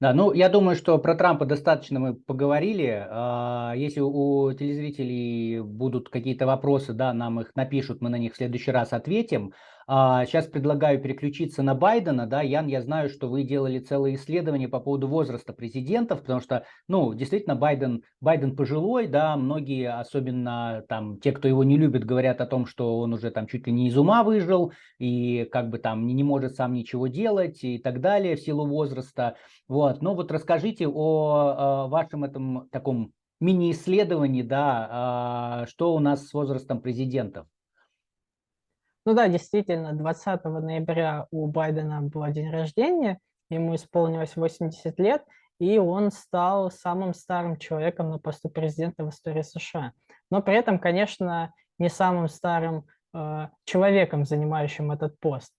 Да, ну я думаю, что про Трампа достаточно мы поговорили. А, если у телезрителей будут какие-то вопросы, да, нам их напишут, мы на них в следующий раз ответим. Сейчас а, предлагаю переключиться на Байдена. Да, Ян, я знаю, что вы делали целое исследование по поводу возраста президентов, потому что, ну, действительно, Байден, Байден пожилой, да, многие, особенно там те, кто его не любит, говорят о том, что он уже там чуть ли не из ума выжил и как бы там не, может сам ничего делать и так далее в силу возраста. Вот, ну вот расскажите о, о вашем этом таком мини-исследовании, да, а, что у нас с возрастом президентов. Ну да, действительно, 20 ноября у Байдена был день рождения, ему исполнилось 80 лет, и он стал самым старым человеком на посту президента в истории США. Но при этом, конечно, не самым старым э, человеком, занимающим этот пост,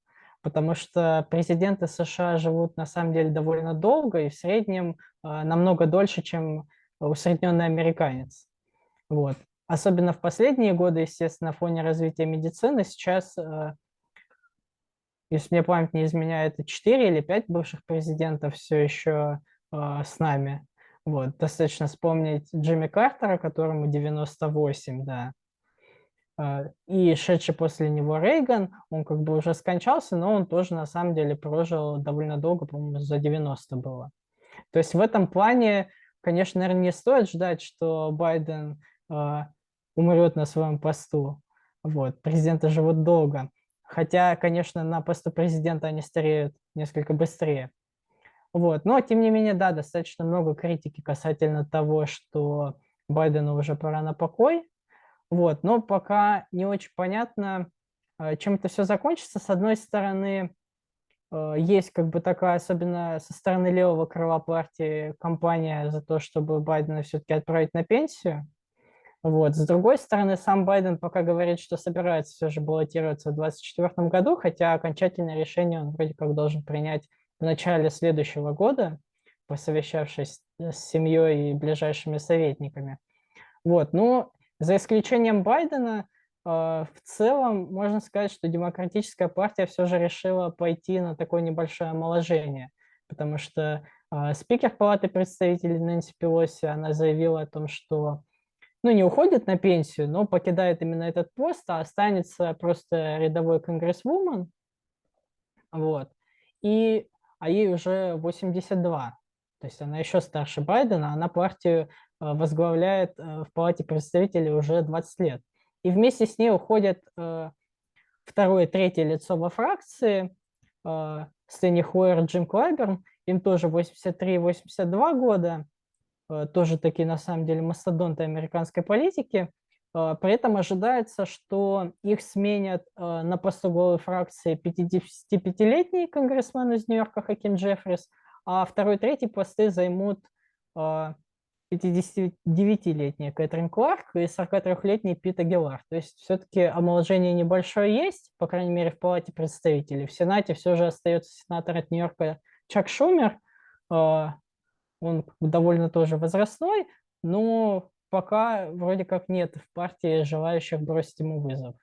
потому что президенты США живут на самом деле довольно долго и в среднем э, намного дольше, чем усредненный американец. Вот. Особенно в последние годы, естественно, на фоне развития медицины, сейчас, э, если мне память не изменяет, 4 или 5 бывших президентов все еще э, с нами. Вот, достаточно вспомнить Джимми Картера, которому 98, да, э, и шедший после него Рейган, он как бы уже скончался, но он тоже на самом деле прожил довольно долго, по-моему, за 90 было. То есть в этом плане, конечно, наверное, не стоит ждать, что Байден умрет на своем посту. Вот, президенты живут долго. хотя, конечно, на посту президента они стареют несколько быстрее. Вот. Но, тем не менее, да, достаточно много критики касательно того, что Байдену уже пора на покой. Вот. Но пока не очень понятно, э, чем это все закончится. С одной стороны, э, есть как бы такая, особенно со стороны левого крыла партии, кампания за то, чтобы Байдена все-таки отправить на пенсию. Вот. С другой стороны, сам Байден пока говорит, что собирается все же баллотироваться в 2024 году, хотя окончательное решение он вроде как должен принять в начале следующего года, посовещавшись с семьей и ближайшими советниками. Вот. Но за исключением Байдена, э, в целом можно сказать, что демократическая партия все же решила пойти на такое небольшое омоложение, потому что э, спикер Палаты представителей Нэнси Пелоси, она заявила о том, что ну, не уходит на пенсию, но покидает именно этот пост, а останется просто рядовой конгрессвумен, вот, и, а ей уже 82, то есть она еще старше Байдена, она партию э, возглавляет э, в Палате представителей уже 20 лет. И вместе с ней уходят э, второе, третье лицо во фракции, Стэнни Хойер, Джим Клайберн, им тоже 83-82 года, тоже такие, на самом деле, мастодонты американской политики. Э, при этом ожидается, что их сменят э, на посту главы фракции 55-летний конгрессмен из Нью-Йорка Хаким Джеффрис, а второй и третий посты займут 59-летняя Кэтрин Кларк и 43-летний Пит Агилар. То есть все-таки омоложение небольшое есть, по крайней мере, в Палате представителей. В Сенате все же остается сенатор от Нью-Йорка Чак Шумер, он довольно тоже возрастной, но пока вроде как нет в партии желающих бросить ему вызов.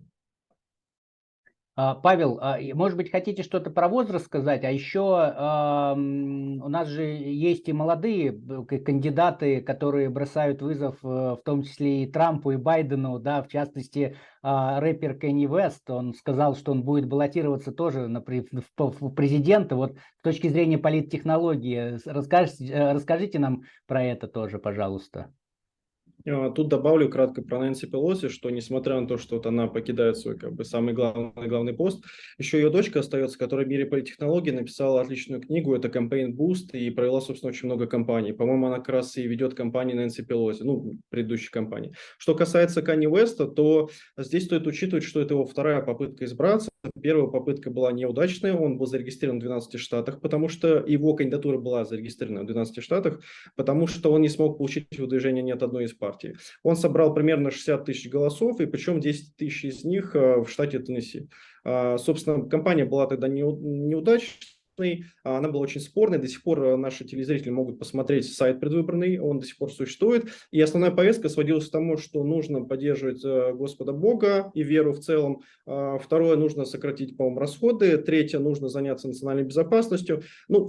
А, Павел, а, может быть, хотите что-то про возраст сказать? А еще у нас же есть и молодые кандидаты, которые бросают вызов, э, в том числе и Трампу, и Байдену, да, в частности, а, рэпер Кенни Вест, он сказал, что он будет баллотироваться тоже на, президента. Вот с точки зрения политтехнологии, расскажите, э, расскажите нам про это тоже, пожалуйста. А, тут добавлю кратко про Нэнси Пелоси, что несмотря на то, что вот она покидает свой как бы самый главный, главный пост, еще ее дочка остается, которая в мире политтехнологий написала отличную книгу, это Campaign Boost, и провела, собственно, очень много кампаний. По-моему, она как раз и ведет кампанию Нэнси Пелоси, ну, предыдущей кампании. Что касается Кани Уэста, то здесь стоит учитывать, что это его вторая попытка избраться. Первая попытка была неудачная, он был зарегистрирован в 12 штатах, потому что его кандидатура была зарегистрирована в 12 штатах, потому что он не смог получить выдвижение ни от одной из партий партии. Он собрал примерно 60 тысяч голосов, и причем 10 тысяч из них э, в штате Теннесси. А, собственно, кампания была тогда неудачной, а, она была очень спорной. До сих пор э, наши телезрители могут посмотреть сайт предвыборный, он до сих пор существует. И основная повестка сводилась к тому, что нужно поддерживать э, Господа Бога и веру в целом. А, второе, нужно сократить, по-моему, расходы. Третье, нужно заняться национальной безопасностью. Ну,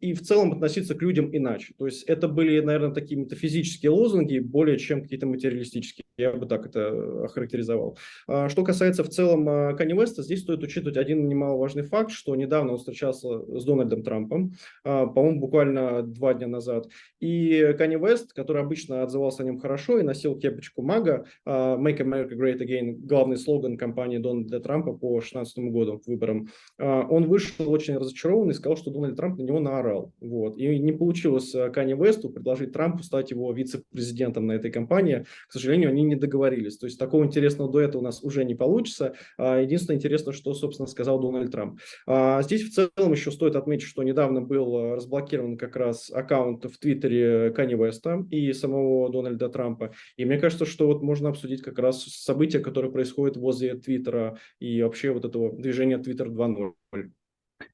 и в целом относиться к людям иначе. То есть это были, наверное, такие метафизические лозунги, более чем какие-то материалистические. Я бы так это охарактеризовал. А, что касается в целом Канни Веста, здесь стоит учитывать один немаловажный факт, что недавно он встречался с Дональдом Трампом, а, по-моему, буквально два дня назад. И Канни Вест, который обычно отзывался о нем хорошо и носил кепочку мага, а, Make America Great Again, главный слоган кампании Дональда Трампа по 2016 году, выборам, а, он вышел очень разочарованный и сказал, что Дональд Трамп на него наорал. Вот. И не получилось Канни Весту предложить Трампу стать его вице-президентом на этой кампании. К сожалению, они не договорились. То есть такого интересного дуэта у нас уже не получится. Единственное интересно, что, собственно, сказал Дональд Трамп. Здесь в целом еще стоит отметить, что недавно был э, разблокирован как раз аккаунт в Твиттере Кани Веста и самого Дональда Трампа. И мне кажется, что вот можно обсудить как раз события, которые происходят возле Твиттера и вообще вот этого движения Твиттер 2.0.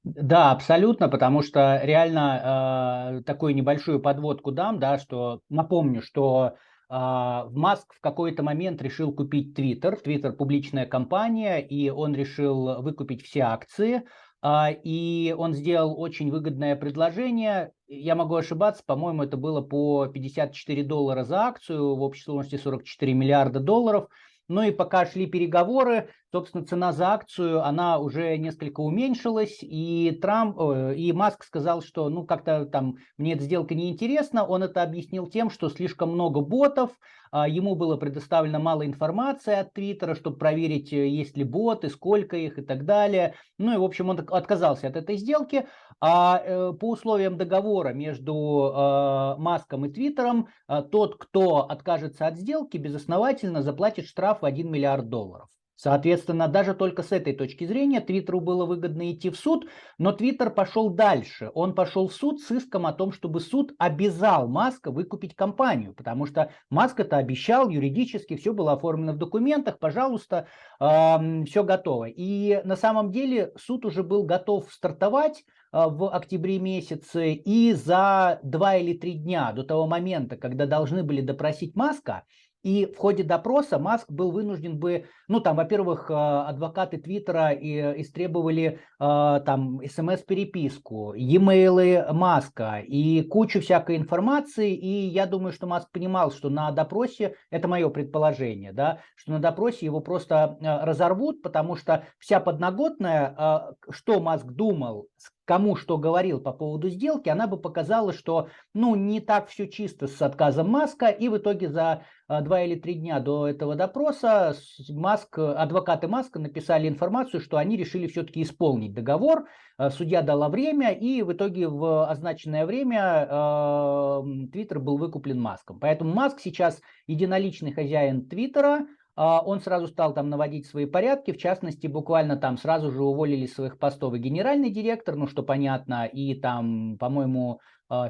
Да, абсолютно, потому что реально э, такую небольшую подводку дам, да, что напомню, что э, Маск в какой-то момент решил купить Твиттер, Твиттер публичная компания, и он решил выкупить все акции, и он сделал очень выгодное предложение. Я могу ошибаться, по-моему, это было по 54 доллара за акцию, в общей сложности 44 миллиарда долларов. Ну и пока шли переговоры, собственно, цена за акцию, она уже несколько уменьшилась, и Трамп, и Маск сказал, что, ну, как-то там мне эта сделка не интересна. Он это объяснил тем, что слишком много ботов, а, ему было предоставлено мало информации от Твиттера, чтобы проверить, э, есть ли боты, сколько их и так далее. Ну и, в общем, он отказался от этой сделки. А э, по условиям договора между а, Маском и Твиттером, тот, кто откажется от сделки, безосновательно заплатит штраф в 1 миллиард долларов. Соответственно, даже только с этой точки зрения Твиттеру было выгодно идти в суд, но Твиттер пошел дальше. Он пошел в суд с иском о том, чтобы суд обязал Маска выкупить компанию, потому что Маск это обещал юридически, все было оформлено в документах, пожалуйста, э, все готово. И на самом деле суд уже был готов стартовать э, в октябре месяце, и за два или три дня до того момента, когда должны были допросить Маска, и в ходе допроса Маск был вынужден бы, ну там, во-первых, а, адвокаты Твиттера истребовали а, там смс-переписку, e-mail Маска и кучу всякой информации. И я думаю, что Маск понимал, что на допросе, это мое предположение, да, что на допросе его просто а, разорвут, потому что вся подноготная, что Маск думал, кому что говорил по поводу сделки, она бы показала, что ну не так все чисто с отказом Маска, и в итоге за два или три дня до этого допроса Маск, адвокаты Маска написали информацию, что они решили все-таки исполнить договор, а, судья дала время, и в итоге в означенное время а, Твиттер был выкуплен Маском. Поэтому Маск сейчас единоличный хозяин Твиттера, он сразу стал там наводить свои порядки, в частности, буквально там сразу же уволили своих постов и генеральный директор, ну что понятно, и там, по-моему,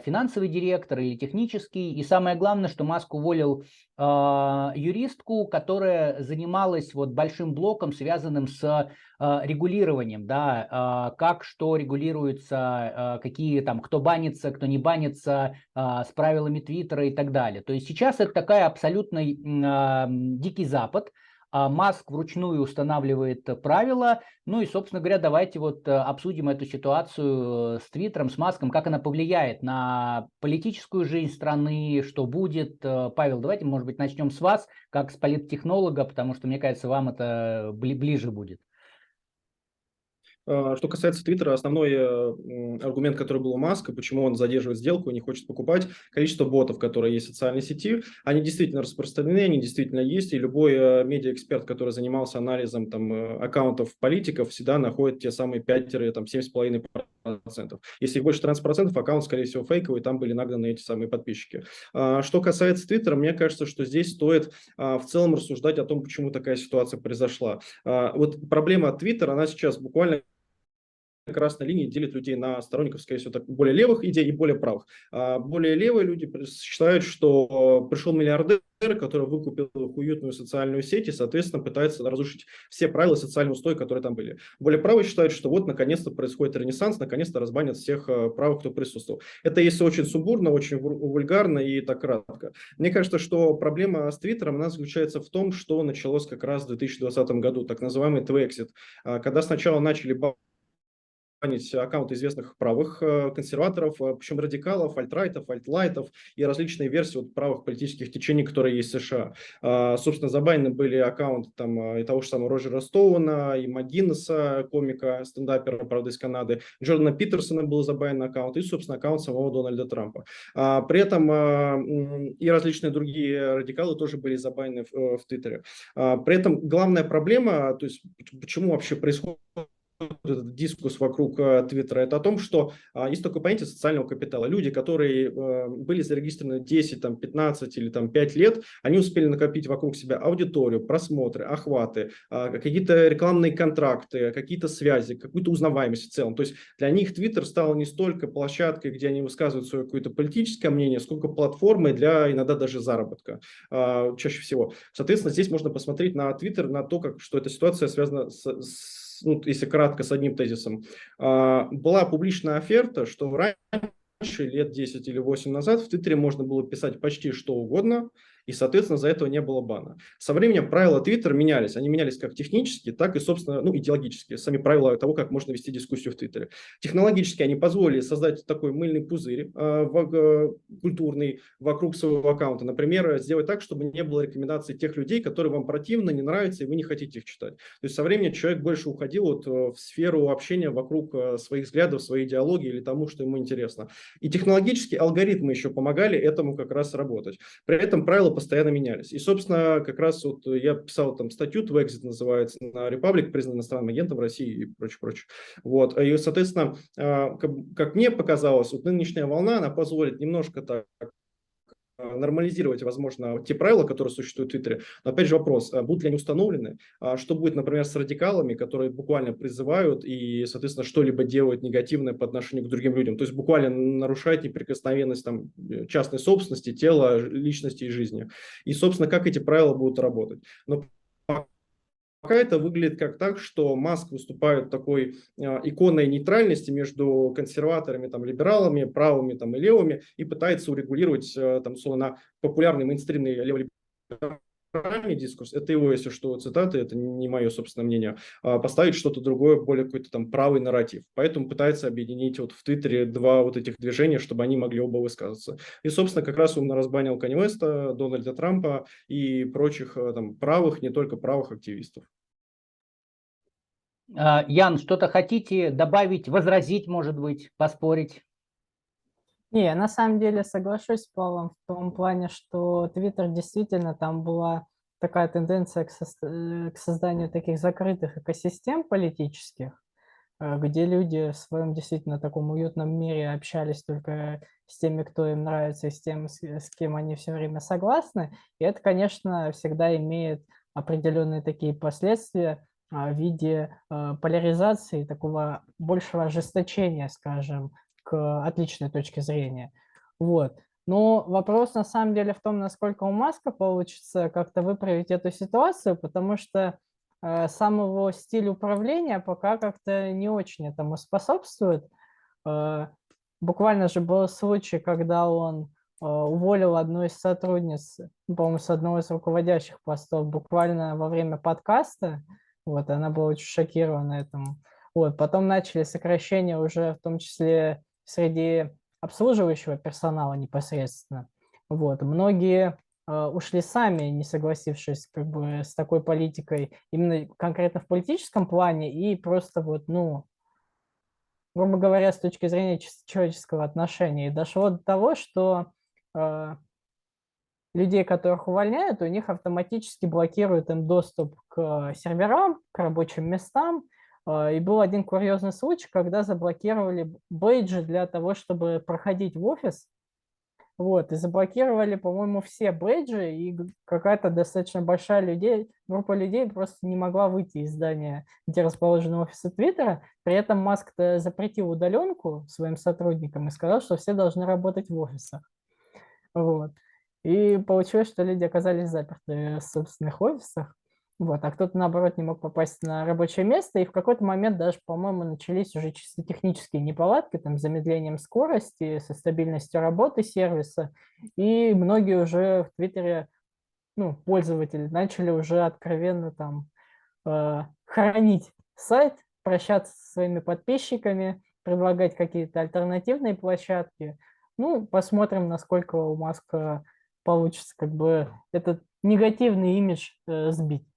финансовый директор или технический. И самое главное, что Маск уволил э, юристку, которая занималась вот большим блоком, связанным с э, регулированием, да, как что регулируется, какие там, кто банится, кто не банится, с правилами Твиттера и так далее. То есть сейчас это такая абсолютно дикий запад, а Маск вручную устанавливает правила. Ну и, собственно говоря, давайте вот э, обсудим эту ситуацию э, с Твиттером, с Маском, как она повлияет на политическую жизнь страны, что будет. Э, Павел, давайте, может быть, начнем с вас, как с политтехнолога, потому что, мне кажется, вам это ближе будет. А, что касается Твиттера, основной э, аргумент, который был у Маска, почему он задерживает сделку, не хочет покупать, количество ботов, которые есть в социальной сети, они действительно распространены, они действительно есть, и любой э, медиаэксперт, который занимался анализом там, э, аккаунтов политиков, всегда находит те самые 5-7,5%. Если их больше 13%, аккаунт, скорее всего, фейковый, там были нагнаны эти самые подписчики. А, что касается Твиттера, мне кажется, что здесь стоит а, в целом рассуждать о том, почему такая ситуация произошла. Вот проблема Твиттера, она сейчас буквально красная линия делит людей на сторонников, скорее всего, так, более левых идей и более правых. А более левые люди считают, что пришел миллиардер, который выкупил уютную социальную сеть и, соответственно, пытается разрушить все правила социального устоя, которые там были. Более правые считают, что вот, наконец-то, происходит ренессанс, наконец-то разбанят всех э, правых, кто присутствовал. Это если очень сумбурно, очень вульгарно и так кратко. Мне кажется, что проблема с Твиттером, она заключается в том, что началось как раз в 2020 году, так называемый Твексит, а, когда сначала начали аккаунты известных правых э, консерваторов, э, причем радикалов, альтрайтов, альтлайтов и различные версии вот правых политических течений, которые есть в США. А, собственно, забанены были аккаунты там э, и того же самого Роджера Стоуна, и Магиннеса, комика, стендапера, правда, из Канады, Джордана Питерсона был забанен аккаунт, и, собственно, аккаунт самого Дональда Трампа. А, при этом и различные другие радикалы тоже были забанены в, в Твиттере. А, при этом главная проблема, то есть почему вообще происходит этот дискус вокруг э, Твиттера, это о том, что а, есть такое понятие социального капитала. Люди, которые э, были зарегистрированы 10, там, 15 или там, 5 лет, они успели накопить вокруг себя аудиторию, просмотры, охваты, а, какие-то рекламные контракты, какие-то связи, какую-то узнаваемость в целом. То есть для них Твиттер стал не столько площадкой, где они высказывают свое какое-то политическое мнение, сколько платформой для иногда даже заработка а, чаще всего. Соответственно, здесь можно посмотреть на Твиттер, на то, как, что эта ситуация связана с, с ну, если кратко, с одним тезисом, а, была публичная оферта, что раньше, лет 10 или 8 назад, в Твиттере можно было писать почти что угодно, и, соответственно, за этого не было бана. Со временем правила Twitter менялись. Они менялись как технически, так и, собственно, ну, идеологически. Сами правила того, как можно вести дискуссию в Твиттере. Технологически они позволили создать такой мыльный пузырь э, в, э, культурный вокруг своего аккаунта. Например, сделать так, чтобы не было рекомендаций тех людей, которые вам противно, не нравятся, и вы не хотите их читать. То есть со временем человек больше уходил вот, э, в сферу общения вокруг э, своих взглядов, своей идеологии или тому, что ему интересно. И технологически алгоритмы еще помогали этому как раз работать. При этом правила постоянно менялись. И, собственно, как раз вот я писал там статью, Twexit называется, на Republic, признан иностранным агентом в России и прочее, прочее. Вот. И, соответственно, как, как мне показалось, вот нынешняя волна, она позволит немножко так а, нормализировать, возможно, те правила, которые существуют в Твиттере. Но опять же вопрос, а будут ли они установлены? А что будет, например, с радикалами, которые буквально призывают и, соответственно, что-либо делают негативное по отношению к другим людям? То есть буквально нарушать неприкосновенность там, частной собственности, тела, личности и жизни. И, собственно, как эти правила будут работать? Но Пока это выглядит как так, что Маск выступает такой э, иконой нейтральности между консерваторами, там, либералами, правыми там, и левыми и пытается урегулировать э, там, на популярный мейнстримный леволиберальный дискурс, это его, если что, цитаты, это не мое собственное мнение, а поставить что-то другое, более какой-то там правый нарратив. Поэтому пытается объединить вот в Твиттере два вот этих движения, чтобы они могли оба высказываться. И, собственно, как раз он разбанил Канни Веста, Дональда Трампа и прочих э, там правых, не только правых активистов. А, Ян, что-то хотите добавить, возразить, может быть, поспорить? Не, на самом деле соглашусь с Павлом в том плане, что Твиттер действительно там была такая тенденция к, со э, к созданию таких закрытых экосистем политических, э, где люди в своем действительно таком уютном мире общались только с теми, кто им нравится, и с тем, с, с кем они все время согласны. И это, конечно, всегда имеет определенные такие последствия а, в виде э, поляризации, такого большего ожесточения, скажем, к отличной точке зрения. Вот. Но вопрос на самом деле в том, насколько у Маска получится как-то выправить эту ситуацию, потому что э, сам его управления пока как-то не очень этому способствует. Э, буквально же был случай, когда он э, уволил одну из сотрудниц, по-моему, с одного из руководящих постов буквально во время подкаста. Вот, она была очень шокирована этому. Вот, потом начали сокращения уже в том числе среди обслуживающего персонала непосредственно. Вот. Многие э, ушли сами, не согласившись как бы с такой политикой, именно конкретно в политическом плане, и просто вот, ну, грубо говоря, с точки зрения человеческого отношения. И дошло до того, что э, людей, которых увольняют, у них автоматически блокируют им доступ к серверам, к рабочим местам, а, и был один курьезный случай, когда заблокировали бейджи для того, чтобы проходить в офис. Вот, и заблокировали, по-моему, все бейджи, и какая-то достаточно большая людей, группа людей просто не могла выйти из здания, где расположены офисы Твиттера. При этом Маск запретил удаленку своим сотрудникам и сказал, что все должны работать в офисах. Вот. И получилось, что люди оказались заперты в собственных офисах. Вот, а кто-то, наоборот, не мог попасть на рабочее место, и в какой-то момент даже, по-моему, начались уже чисто технические неполадки, там, с замедлением скорости, со стабильностью работы сервиса, и многие уже в Твиттере, ну, пользователи начали уже откровенно там э, хранить сайт, прощаться со своими подписчиками, предлагать какие-то альтернативные площадки. Ну, посмотрим, насколько у Маска получится как бы этот негативный имидж э, сбить.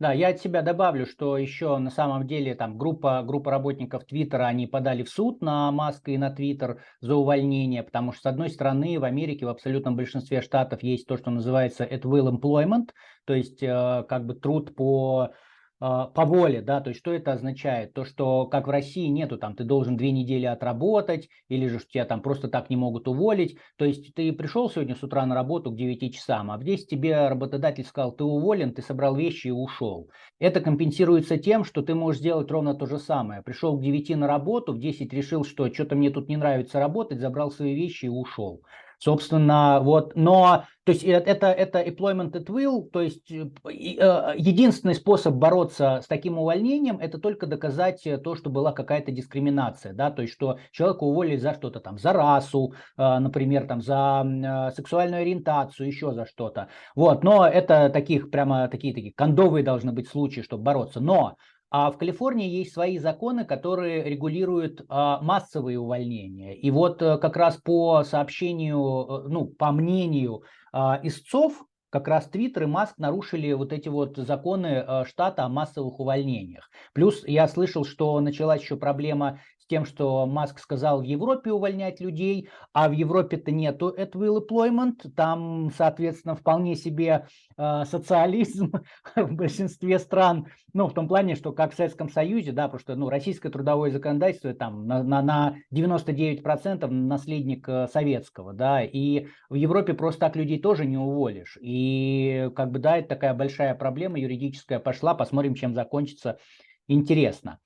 Да, я от себя добавлю, что еще на самом деле там группа, группа работников Твиттера, они подали в суд на Маска и на Твиттер за увольнение, потому что, с одной стороны, в Америке в абсолютном большинстве штатов есть то, что называется at will employment, то есть э, как бы труд по по воле, да, то есть что это означает? То, что как в России нету там, ты должен две недели отработать, или же тебя там просто так не могут уволить, то есть ты пришел сегодня с утра на работу к 9 часам, а в 10 тебе работодатель сказал, ты уволен, ты собрал вещи и ушел. Это компенсируется тем, что ты можешь сделать ровно то же самое. Пришел к 9 на работу, в 10 решил, что что-то мне тут не нравится работать, забрал свои вещи и ушел. Собственно, вот, но, то есть это, это employment at will, то есть э, э, единственный способ бороться с таким увольнением, это только доказать то, что была какая-то дискриминация, да, то есть что человека уволили за что-то там, за расу, э, например, там, за сексуальную ориентацию, еще за что-то. Вот, но это таких прямо такие такие кондовые должны быть случаи, чтобы бороться. Но а в Калифорнии есть свои законы, которые регулируют а, массовые увольнения. И вот а, как раз по сообщению, э, ну, по мнению а, истцов, как раз Твиттер и Маск нарушили вот эти вот законы штата о массовых увольнениях. Плюс я слышал, что началась еще проблема тем, что Маск сказал в Европе увольнять людей, а в Европе-то нету этого employment, там, соответственно, вполне себе э, социализм в большинстве стран, ну, в том плане, что как в Советском Союзе, да, потому что, ну, российское трудовое законодательство там на, на, на 99% наследник э, советского, да, и в Европе просто так людей тоже не уволишь, и как бы, да, это такая большая проблема юридическая пошла, посмотрим, чем закончится, интересно.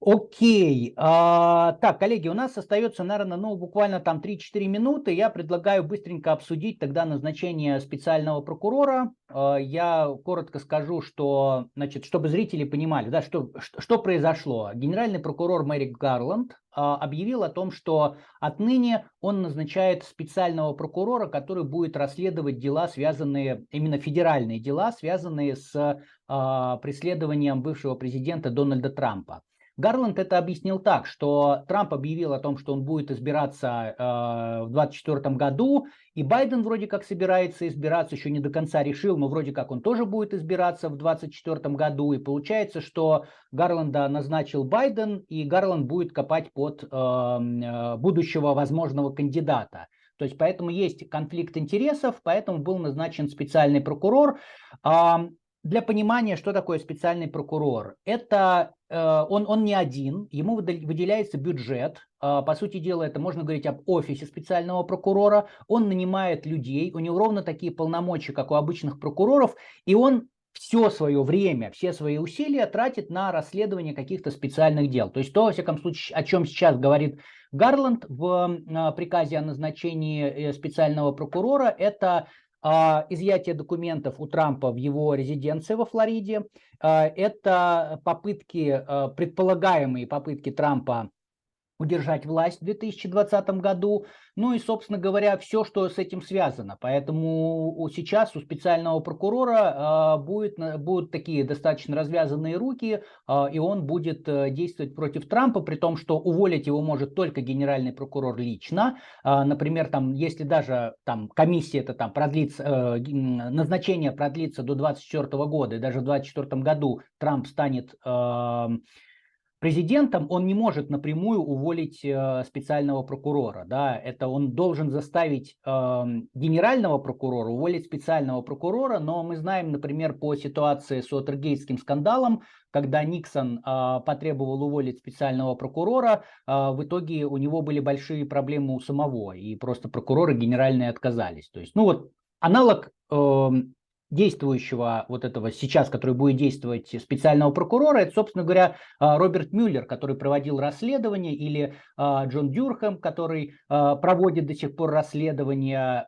Окей. А, так, коллеги, у нас остается, наверное, ну, буквально там 3-4 минуты. Я предлагаю быстренько обсудить тогда назначение специального прокурора. А, я коротко скажу, что, значит, чтобы зрители понимали, да, что, что произошло. Генеральный прокурор Мэрик Гарланд а, объявил о том, что отныне он назначает специального прокурора, который будет расследовать дела, связанные, именно федеральные дела, связанные с а, преследованием бывшего президента Дональда Трампа. Гарланд это объяснил так, что Трамп объявил о том, что он будет избираться э, в 2024 году, и Байден вроде как собирается избираться, еще не до конца решил, но вроде как он тоже будет избираться в 2024 году. И получается, что Гарланда назначил Байден, и Гарланд будет копать под э, э, будущего возможного кандидата. То есть поэтому есть конфликт интересов, поэтому был назначен специальный прокурор. Для понимания, что такое специальный прокурор, это э, он, он не один, ему выделяется бюджет, э, по сути дела это можно говорить об офисе специального прокурора, он нанимает людей, у него ровно такие полномочия, как у обычных прокуроров, и он все свое время, все свои усилия тратит на расследование каких-то специальных дел. То есть то, во всяком случае, о чем сейчас говорит Гарланд в э, приказе о назначении специального прокурора, это а, изъятие документов у Трампа в его резиденции во Флориде. А, это попытки, а, предполагаемые попытки Трампа удержать власть в 2020 году. Ну и, собственно говоря, все, что с этим связано. Поэтому сейчас у специального прокурора э, будет, будут такие достаточно развязанные руки, э, и он будет э, действовать против Трампа, при том, что уволить его может только генеральный прокурор лично. Э, например, там, если даже там, комиссия это там продлится, э, назначение продлится до 2024 года, и даже в 2024 году Трамп станет э, президентом он не может напрямую уволить э, специального прокурора. Да? Это он должен заставить э, генерального прокурора уволить специального прокурора, но мы знаем, например, по ситуации с Уотергейтским скандалом, когда Никсон э, потребовал уволить специального прокурора, э, в итоге у него были большие проблемы у самого, и просто прокуроры генеральные отказались. То есть, ну вот аналог э, действующего вот этого сейчас, который будет действовать специального прокурора, это, собственно говоря, а, Роберт Мюллер, который проводил расследование, или а, Джон Дюрхэм, который а, проводит до сих пор расследование,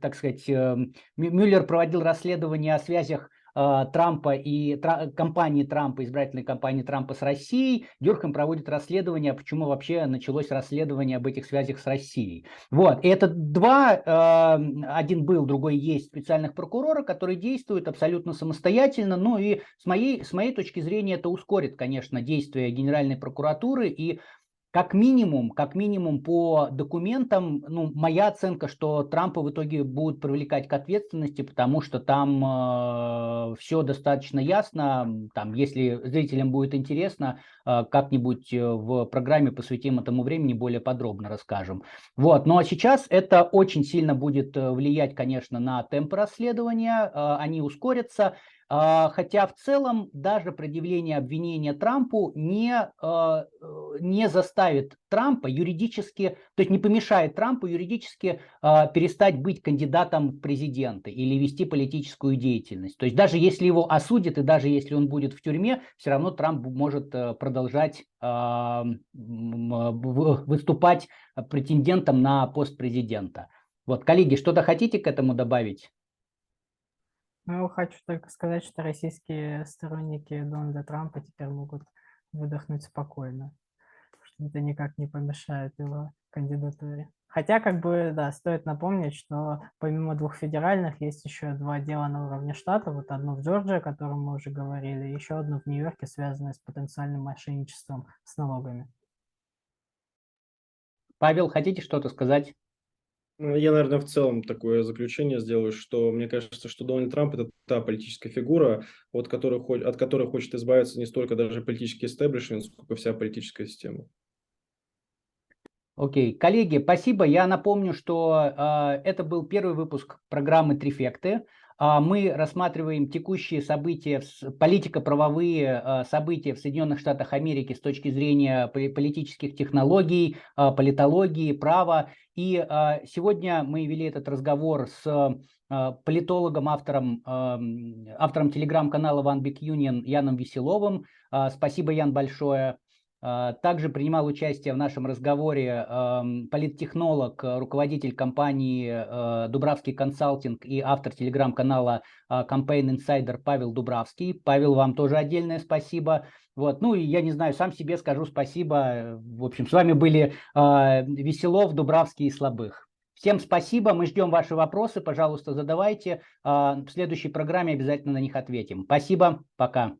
так сказать, э, Мюллер проводил расследование о связях Трампа и тра, кампании Трампа, избирательной кампании Трампа с Россией, Дюрком проводит расследование, почему вообще началось расследование об этих связях с Россией. Вот, и это два, а, один был, другой есть специальных прокурора, которые действуют абсолютно самостоятельно, ну и с моей, с моей точки зрения это ускорит, конечно, действия Генеральной прокуратуры и как минимум, как минимум по документам, ну, моя оценка, что Трампа в итоге будут привлекать к ответственности, потому что там э, все достаточно ясно. Там, если зрителям будет интересно, э, как-нибудь э, в программе посвятим этому времени более подробно расскажем. Вот. Ну а сейчас это очень сильно будет э, влиять, конечно, на темп расследования. Э, они ускорятся. А, хотя в целом даже предъявление обвинения Трампу не, не заставит Трампа юридически, то есть не помешает Трампу юридически а, перестать быть кандидатом в президенты или вести политическую деятельность. То есть даже если его осудят и даже если он будет в тюрьме, все равно Трамп может продолжать выступать претендентом на пост президента. Вот, коллеги, что-то хотите к этому добавить? Ну, хочу только сказать, что российские сторонники Дональда Трампа теперь могут выдохнуть спокойно, это никак не помешает его кандидатуре. Хотя, как бы, да, стоит напомнить, что помимо двух федеральных есть еще два дела на уровне штата. Вот одно в Джорджии, о котором мы уже говорили, и еще одно в Нью-Йорке, связанное с потенциальным мошенничеством с налогами. Павел, хотите что-то сказать? Ну, Я, наверное, в целом такое заключение сделаю, что мне кажется, что Дональд Трамп – это та политическая фигура, от которой, от которой хочет избавиться не столько даже политический истеблишмент, сколько вся политическая система. Окей, коллеги, спасибо. Я напомню, что э, это был первый выпуск программы «Трифекты». А мы рассматриваем текущие события, политико-правовые э, события в Соединенных Штатах Америки с точки зрения поли- политических технологий, э, политологии, права. И э, сегодня мы вели этот разговор с э, политологом, автором, эм, автором телеграм-канала One Big Union Яном Веселовым. Э, Спасибо, Ян, большое. А, Также принимал участие в нашем разговоре политтехнолог, э, руководитель компании э, Дубравский консалтинг и автор телеграм-канала Campaign Insider Павел Дубравский. Павел, вам тоже отдельное спасибо. Вот, ну и я не знаю, сам себе скажу спасибо. В общем, с вами были э, Веселов, Дубравский и Слабых. Всем спасибо, мы ждем ваши вопросы, пожалуйста, задавайте. А, В следующей программе обязательно на них ответим. Спасибо, пока.